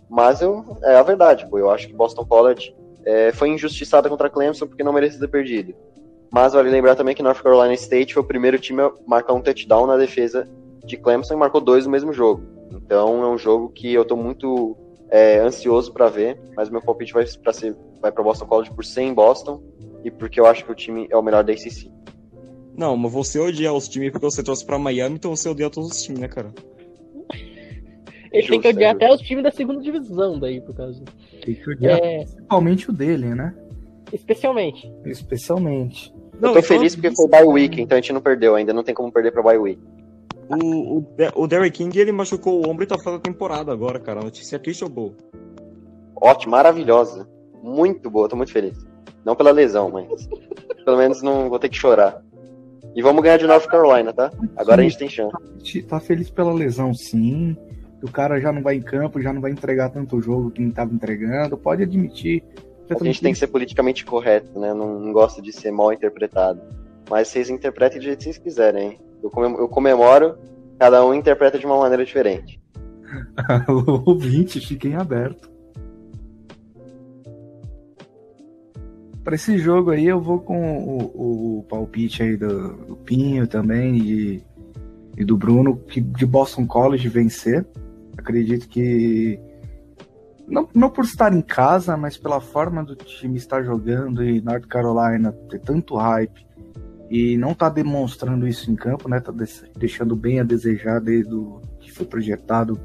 Mas eu, é a verdade, pô. Eu acho que Boston College é, foi injustiçada contra Clemson porque não merecia ter perdido. Mas vale lembrar também que North Carolina State foi o primeiro time a marcar um touchdown na defesa de Clemson e marcou dois no mesmo jogo. Então é um jogo que eu estou muito é, ansioso para ver, mas meu palpite vai para ser vai para Boston College por 100 em Boston e porque eu acho que o time é o melhor da ACC. Não, mas você odia os times porque você trouxe para Miami, então você odia todos os times, né, cara? Ele Justo, tem que odiar é até os times da segunda divisão daí, por causa. Tem que odiar é... principalmente o dele, né? Especialmente. Especialmente. Não, eu tô feliz porque foi bye week, então a gente não perdeu ainda, não tem como perder pra bye week. O, o, o Derrick King, ele machucou o ombro e tá fora da temporada agora, cara. A notícia é triste ou boa? Ótimo, maravilhosa. Muito boa, tô muito feliz. Não pela lesão, mas pelo menos não vou ter que chorar. E vamos ganhar de North Carolina, tá? Agora a gente tem chance. Tá feliz pela lesão, sim. O cara já não vai em campo, já não vai entregar tanto jogo que não tava entregando. Pode admitir. A gente tem que ser politicamente correto, né? Não, não gosto de ser mal interpretado. Mas vocês interpretem do jeito que vocês quiserem, hein? Eu comemoro, cada um interpreta de uma maneira diferente. Ouvinte, fiquem aberto. Para esse jogo aí, eu vou com o, o palpite aí do, do Pinho também e, e, do Bruno, que de Boston College vencer. Acredito que. Não, não por estar em casa, mas pela forma do time estar jogando e North Carolina ter tanto hype e não está demonstrando isso em campo, né? Tá deixando bem a desejar desde o que foi projetado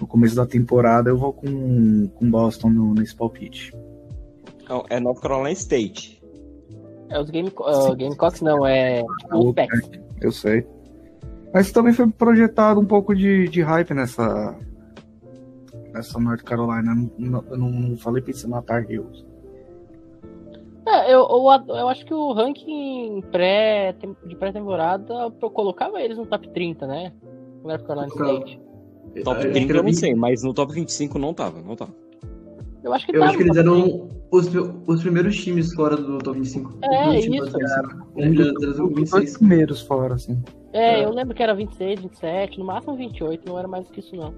no começo da temporada. Eu vou com, com Boston no, nesse palpite. É North Carolina State. É os Game, uh, Gamecocks, não, é Wolfpacks. Eu sei. Mas também foi projetado um pouco de, de hype nessa. Nessa North Carolina. Não- Eu não, não falei pensando na Tar Heels. É, eu, eu, eu acho que o ranking pré, de pré-temporada eu colocava eles no top 30, né? O North Carolina. State. Top É, 30 eu não sei, mas no top 25 não tava, não tava. Eu acho que Eu tá acho que eles top eram os, os primeiros times fora do top 25. É, Os isso. do top 25. Eles já dos, traziam dos 26. dois primeiros fora, assim. É, É. eu lembro que era 26, 27, no máximo 28, não era mais que isso não.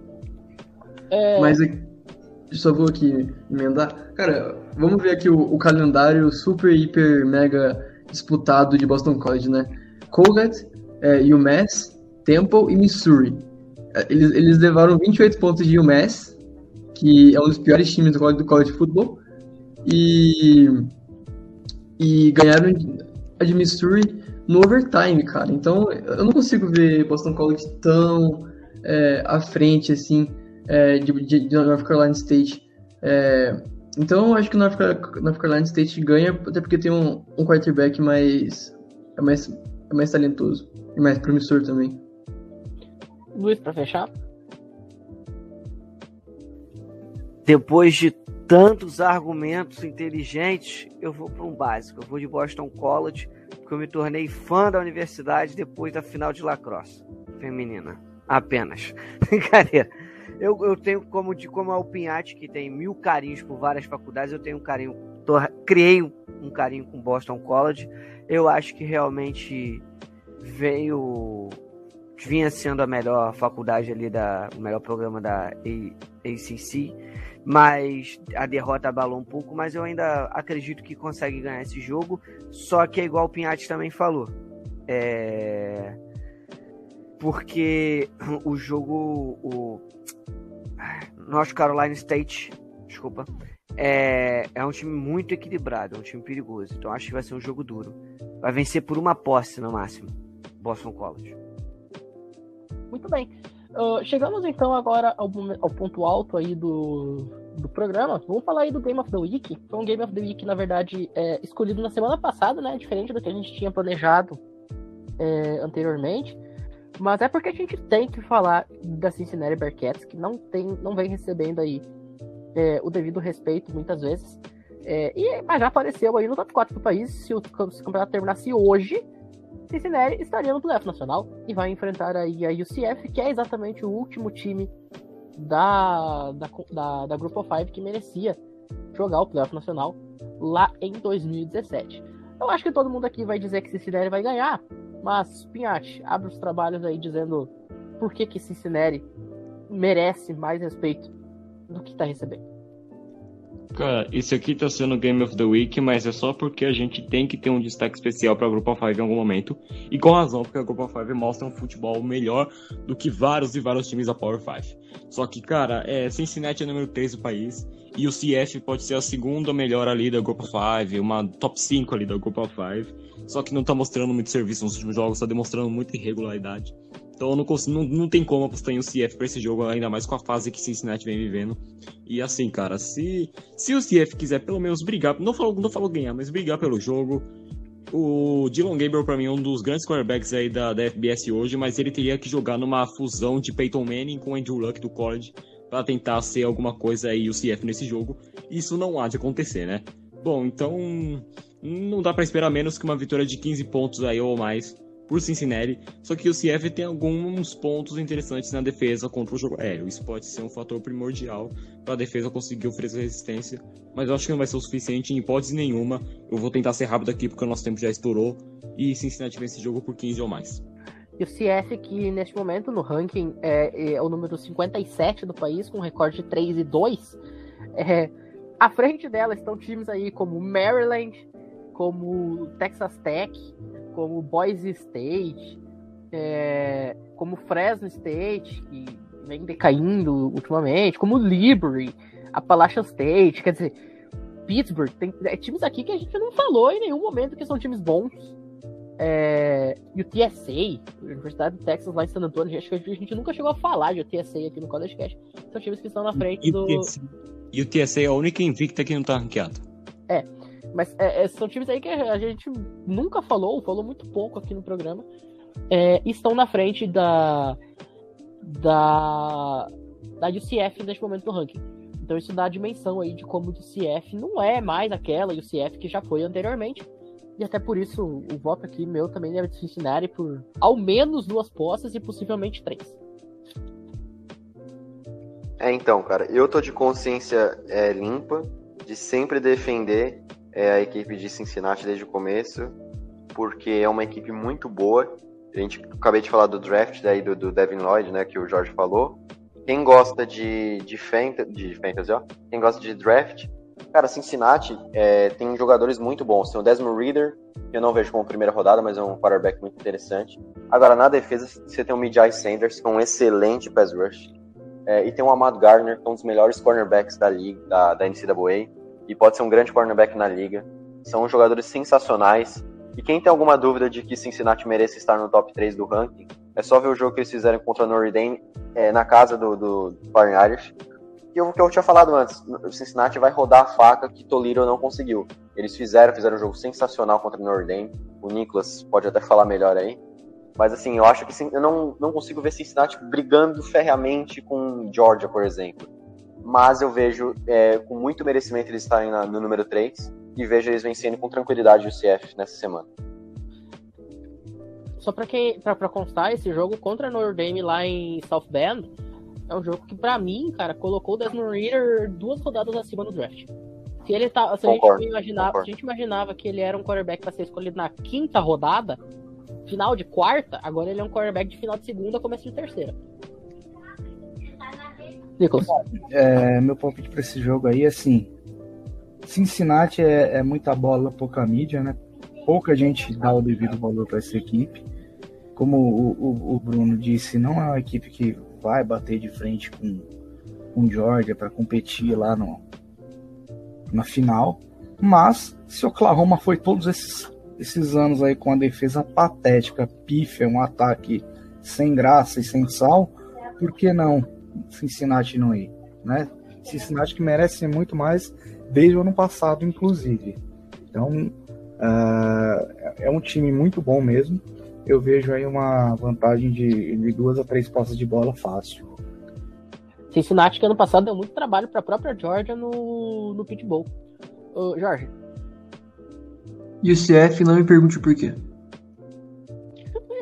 É, Mas aqui- só vou aqui emendar. Cara, vamos ver aqui o, o calendário super, hiper, mega disputado de Boston College, né? Colgate, é, UMass, Temple e Missouri. É, Eles, eles levaram 28 pontos de UMass, que é um dos piores times do college, do college football, e, e ganharam a de Missouri no overtime, cara. Então, eu não consigo ver Boston College tão é, à frente, assim, é, de, de- de North Carolina State. É, então eu acho que o North, North Carolina State ganha, até porque tem um, um quarterback mais, é mais, é mais talentoso e mais promissor também. Luiz, pra fechar? Depois de tantos argumentos inteligentes, eu vou para um básico. Eu vou de Boston College, porque eu me tornei fã da universidade depois da final de lacrosse feminina. Apenas. Brincadeira. Eu, eu tenho como de como é o Pinhate, que tem mil carinhos por várias faculdades, eu tenho um carinho, tô- criei um, um carinho com Boston College. Eu acho que realmente veio vinha sendo a melhor faculdade ali da o melhor programa da ACC, mas a derrota abalou um pouco, mas eu ainda acredito que consegue ganhar esse jogo, só que é igual o Pinhatti também falou. É porque o jogo o North Carolina State, desculpa, é, é um time muito equilibrado, é um time perigoso. Então acho que vai ser um jogo duro. Vai vencer por uma posse no máximo. Boston College. Muito bem. Ah, chegamos então agora ao, ao ponto alto aí do, do programa. Vamos falar aí do Game of the Week. Foi um Game of the Week, na verdade, é, escolhido na semana passada, né? Diferente do que a gente tinha planejado é, anteriormente. Mas é porque a gente tem que falar da Cincinnati Bearcats, que não, tem, não vem recebendo aí é, o devido respeito muitas vezes. É, e, mas já apareceu aí no top 4 do país. Se o, se o campeonato terminasse hoje, Cincinnati estaria no playoff nacional e vai enfrentar aí a UCF, que é exatamente o último time da, da, da, da of Five que merecia jogar o playoff nacional lá em 2017. Eu acho que todo mundo aqui vai dizer que Cincinnati vai ganhar, mas Pinhatti, abre os trabalhos aí dizendo por que, que Cincinnati merece mais respeito do que está recebendo. Cara, isso aqui tá sendo Game of the Week, mas é só porque a gente tem que ter um destaque especial pra of Five em algum momento. E com razão, porque a of Five mostra um futebol melhor do que vários e vários times da Power Five. Só que, cara, é, Cincinnati é número 3 do país. E o CF pode ser a segunda melhor ali da of Five, uma top 5 ali da of Five. Só que não tá mostrando muito serviço nos últimos jogos, tá demonstrando muita irregularidade. Então não, consigo, não, não tem como apostar em um CF pra esse jogo, ainda mais com a fase que Cincinnati vem vivendo. E assim, cara, se, se o CF quiser pelo menos brigar, não falo, não falo ganhar, mas brigar pelo jogo. O Dylan Gabriel, pra mim, é um dos grandes quarterbacks aí da, da FBS hoje, mas ele teria que jogar numa fusão de Peyton Manning com Andrew Luck do college pra tentar ser alguma coisa aí o CF nesse jogo. Isso não há de acontecer, né? Bom, então não dá pra esperar menos que uma vitória de 15 pontos aí ou mais por Cincinnati. Só que o CF tem alguns pontos interessantes na defesa contra o jogo aéreo. Isso pode ser um fator primordial para a defesa conseguir oferecer resistência. Mas eu acho que não vai ser o suficiente em hipótese nenhuma. Eu vou tentar ser rápido aqui porque o nosso tempo já estourou. E Cincinnati vence esse jogo por 15 ou mais. E o CF, que neste momento no ranking é, é o número 57 do país, com um recorde de 3 e 2. É, à frente dela estão times aí como Maryland, como Texas Tech, como Boise State, é, como Fresno State, que vem decaindo ultimamente, como Liberty, Appalachian State, quer dizer, Pittsburgh, tem é, times aqui que a gente não falou em nenhum momento que são times bons. É, e o TSA, Universidade do Texas lá em San Antonio, acho que a gente nunca chegou a falar de TSA aqui no College Cash. São times que estão na frente E, do. o TSA, e o TSA é a única invicta que não tá ranqueado. Mas é, é, são times aí que a gente nunca falou, falou muito pouco aqui no programa. É, estão na frente da. Da. Da UCF neste momento do ranking. Então isso dá a dimensão aí de como o UCF não é mais aquela UCF que já foi anteriormente. E até por isso o voto aqui meu também deve de Cincinnati por ao menos duas postas e possivelmente três. É, então, cara, eu tô de consciência é, limpa de sempre defender é, a equipe de Cincinnati desde o começo, porque é uma equipe muito boa. A gente acabei de falar do draft daí do, do Devin Lloyd, né, que o Jorge falou. Quem gosta de, de, fantasy, de fantasy, ó, quem gosta de draft, cara, Cincinnati é, tem jogadores muito bons. Tem o Desmond Reader, que eu não vejo como primeira rodada, mas é um quarterback muito interessante. Agora, na defesa, você tem o Mijai Sanders, que é um excelente pass rush. É, e tem o Amado Gardner, que é um dos melhores cornerbacks da liga, da, da NCAA, e pode ser um grande cornerback na liga. São jogadores sensacionais. E quem tem alguma dúvida de que Cincinnati merece estar no top 3 do ranking, é só ver o jogo que eles fizeram contra o Notre Dame é, na casa do, do, do Foreign Irish. E o que eu tinha falado antes, o Cincinnati vai rodar a faca que Toledo não conseguiu. Eles fizeram, fizeram um jogo sensacional contra o Notre Dame. O Nicolas pode até falar melhor aí. Mas assim, eu acho que sim, eu não, não consigo ver Cincinnati brigando ferreamente com Georgia, por exemplo. Mas eu vejo é, com muito merecimento eles estarem na, no número 3 e vejo eles vencendo com tranquilidade o CF nessa semana. Só para quem para constar, esse jogo contra Notre Dame lá em South Bend é um jogo que para mim, cara, colocou o Desmond Reader duas rodadas acima do draft. Se ele tá, se concordo, a gente imaginava, a gente imaginava que ele era um quarterback para ser escolhido na quinta rodada, final de quarta, agora ele é um quarterback de final de segunda, começo de terceira. Nicolas. É, meu palpite para esse jogo aí, assim, Cincinnati é, é, muita bola, pouca mídia, né? Pouca gente dá o devido valor para essa equipe. Como o, o, o, Bruno disse, não é uma equipe que vai bater de frente com, com Georgia para competir lá no, na final. Mas se Oklahoma foi todos esses esses anos aí com a defesa patética, pífia, um ataque sem graça e sem sal, por que não Cincinnati não ir, né? Cincinnati que merece muito mais desde o ano passado, inclusive. Então, uh, é um time muito bom mesmo. Eu vejo aí uma vantagem de, de duas a três postas de bola fácil. Cincinnati que ano passado deu muito trabalho para a própria Georgia no, no pitbull. Uh, Jorge, e o CF não me pergunte por quê.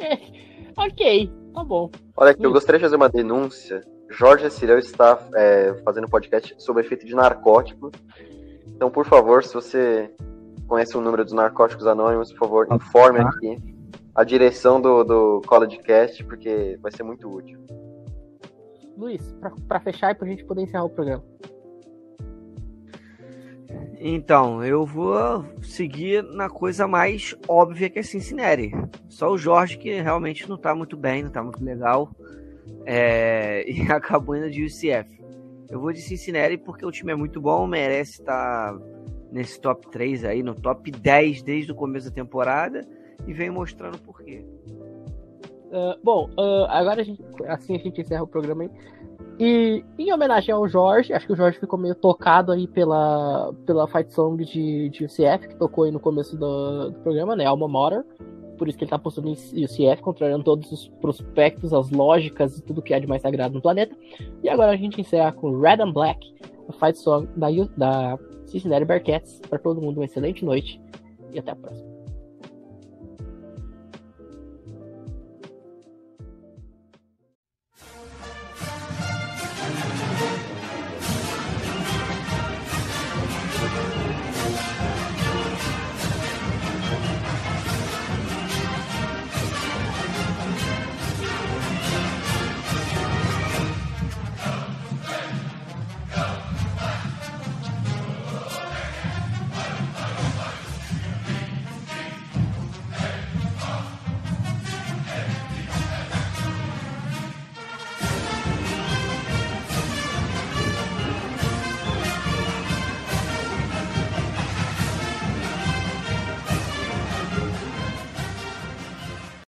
ok, tá bom. Olha aqui, eu gostaria de fazer uma denúncia. Jorge Cirel está é, fazendo podcast sobre efeito de narcótico. Então, por favor, se você conhece o número dos narcóticos anônimos, por favor, informe aqui a direção do, do College Cast, porque vai ser muito útil. Luiz, para fechar e para a gente poder encerrar o programa. Então, eu vou seguir na coisa mais óbvia que é Cincinnati. Só o Jorge que realmente não tá muito bem, não tá muito legal. É... E acabou indo de UCF. Eu vou de Cincinnati porque o time é muito bom, merece estar nesse top 3 aí, no top 10 desde o começo da temporada e vem mostrando por quê. Uh, bom, uh, agora a gente, assim a gente encerra o programa aí. E em homenagem ao Jorge, acho que o Jorge ficou meio tocado aí pela, pela fight song de, de UCF, que tocou aí no começo do, do programa, né? Alma Mater. Por isso que ele tá postando em UCF, contrariando todos os prospectos, as lógicas e tudo que há de mais sagrado no planeta. E agora a gente encerra com Red and Black, a fight song da, da Cincinnati Bearcats. Para todo mundo, uma excelente noite e até a próxima.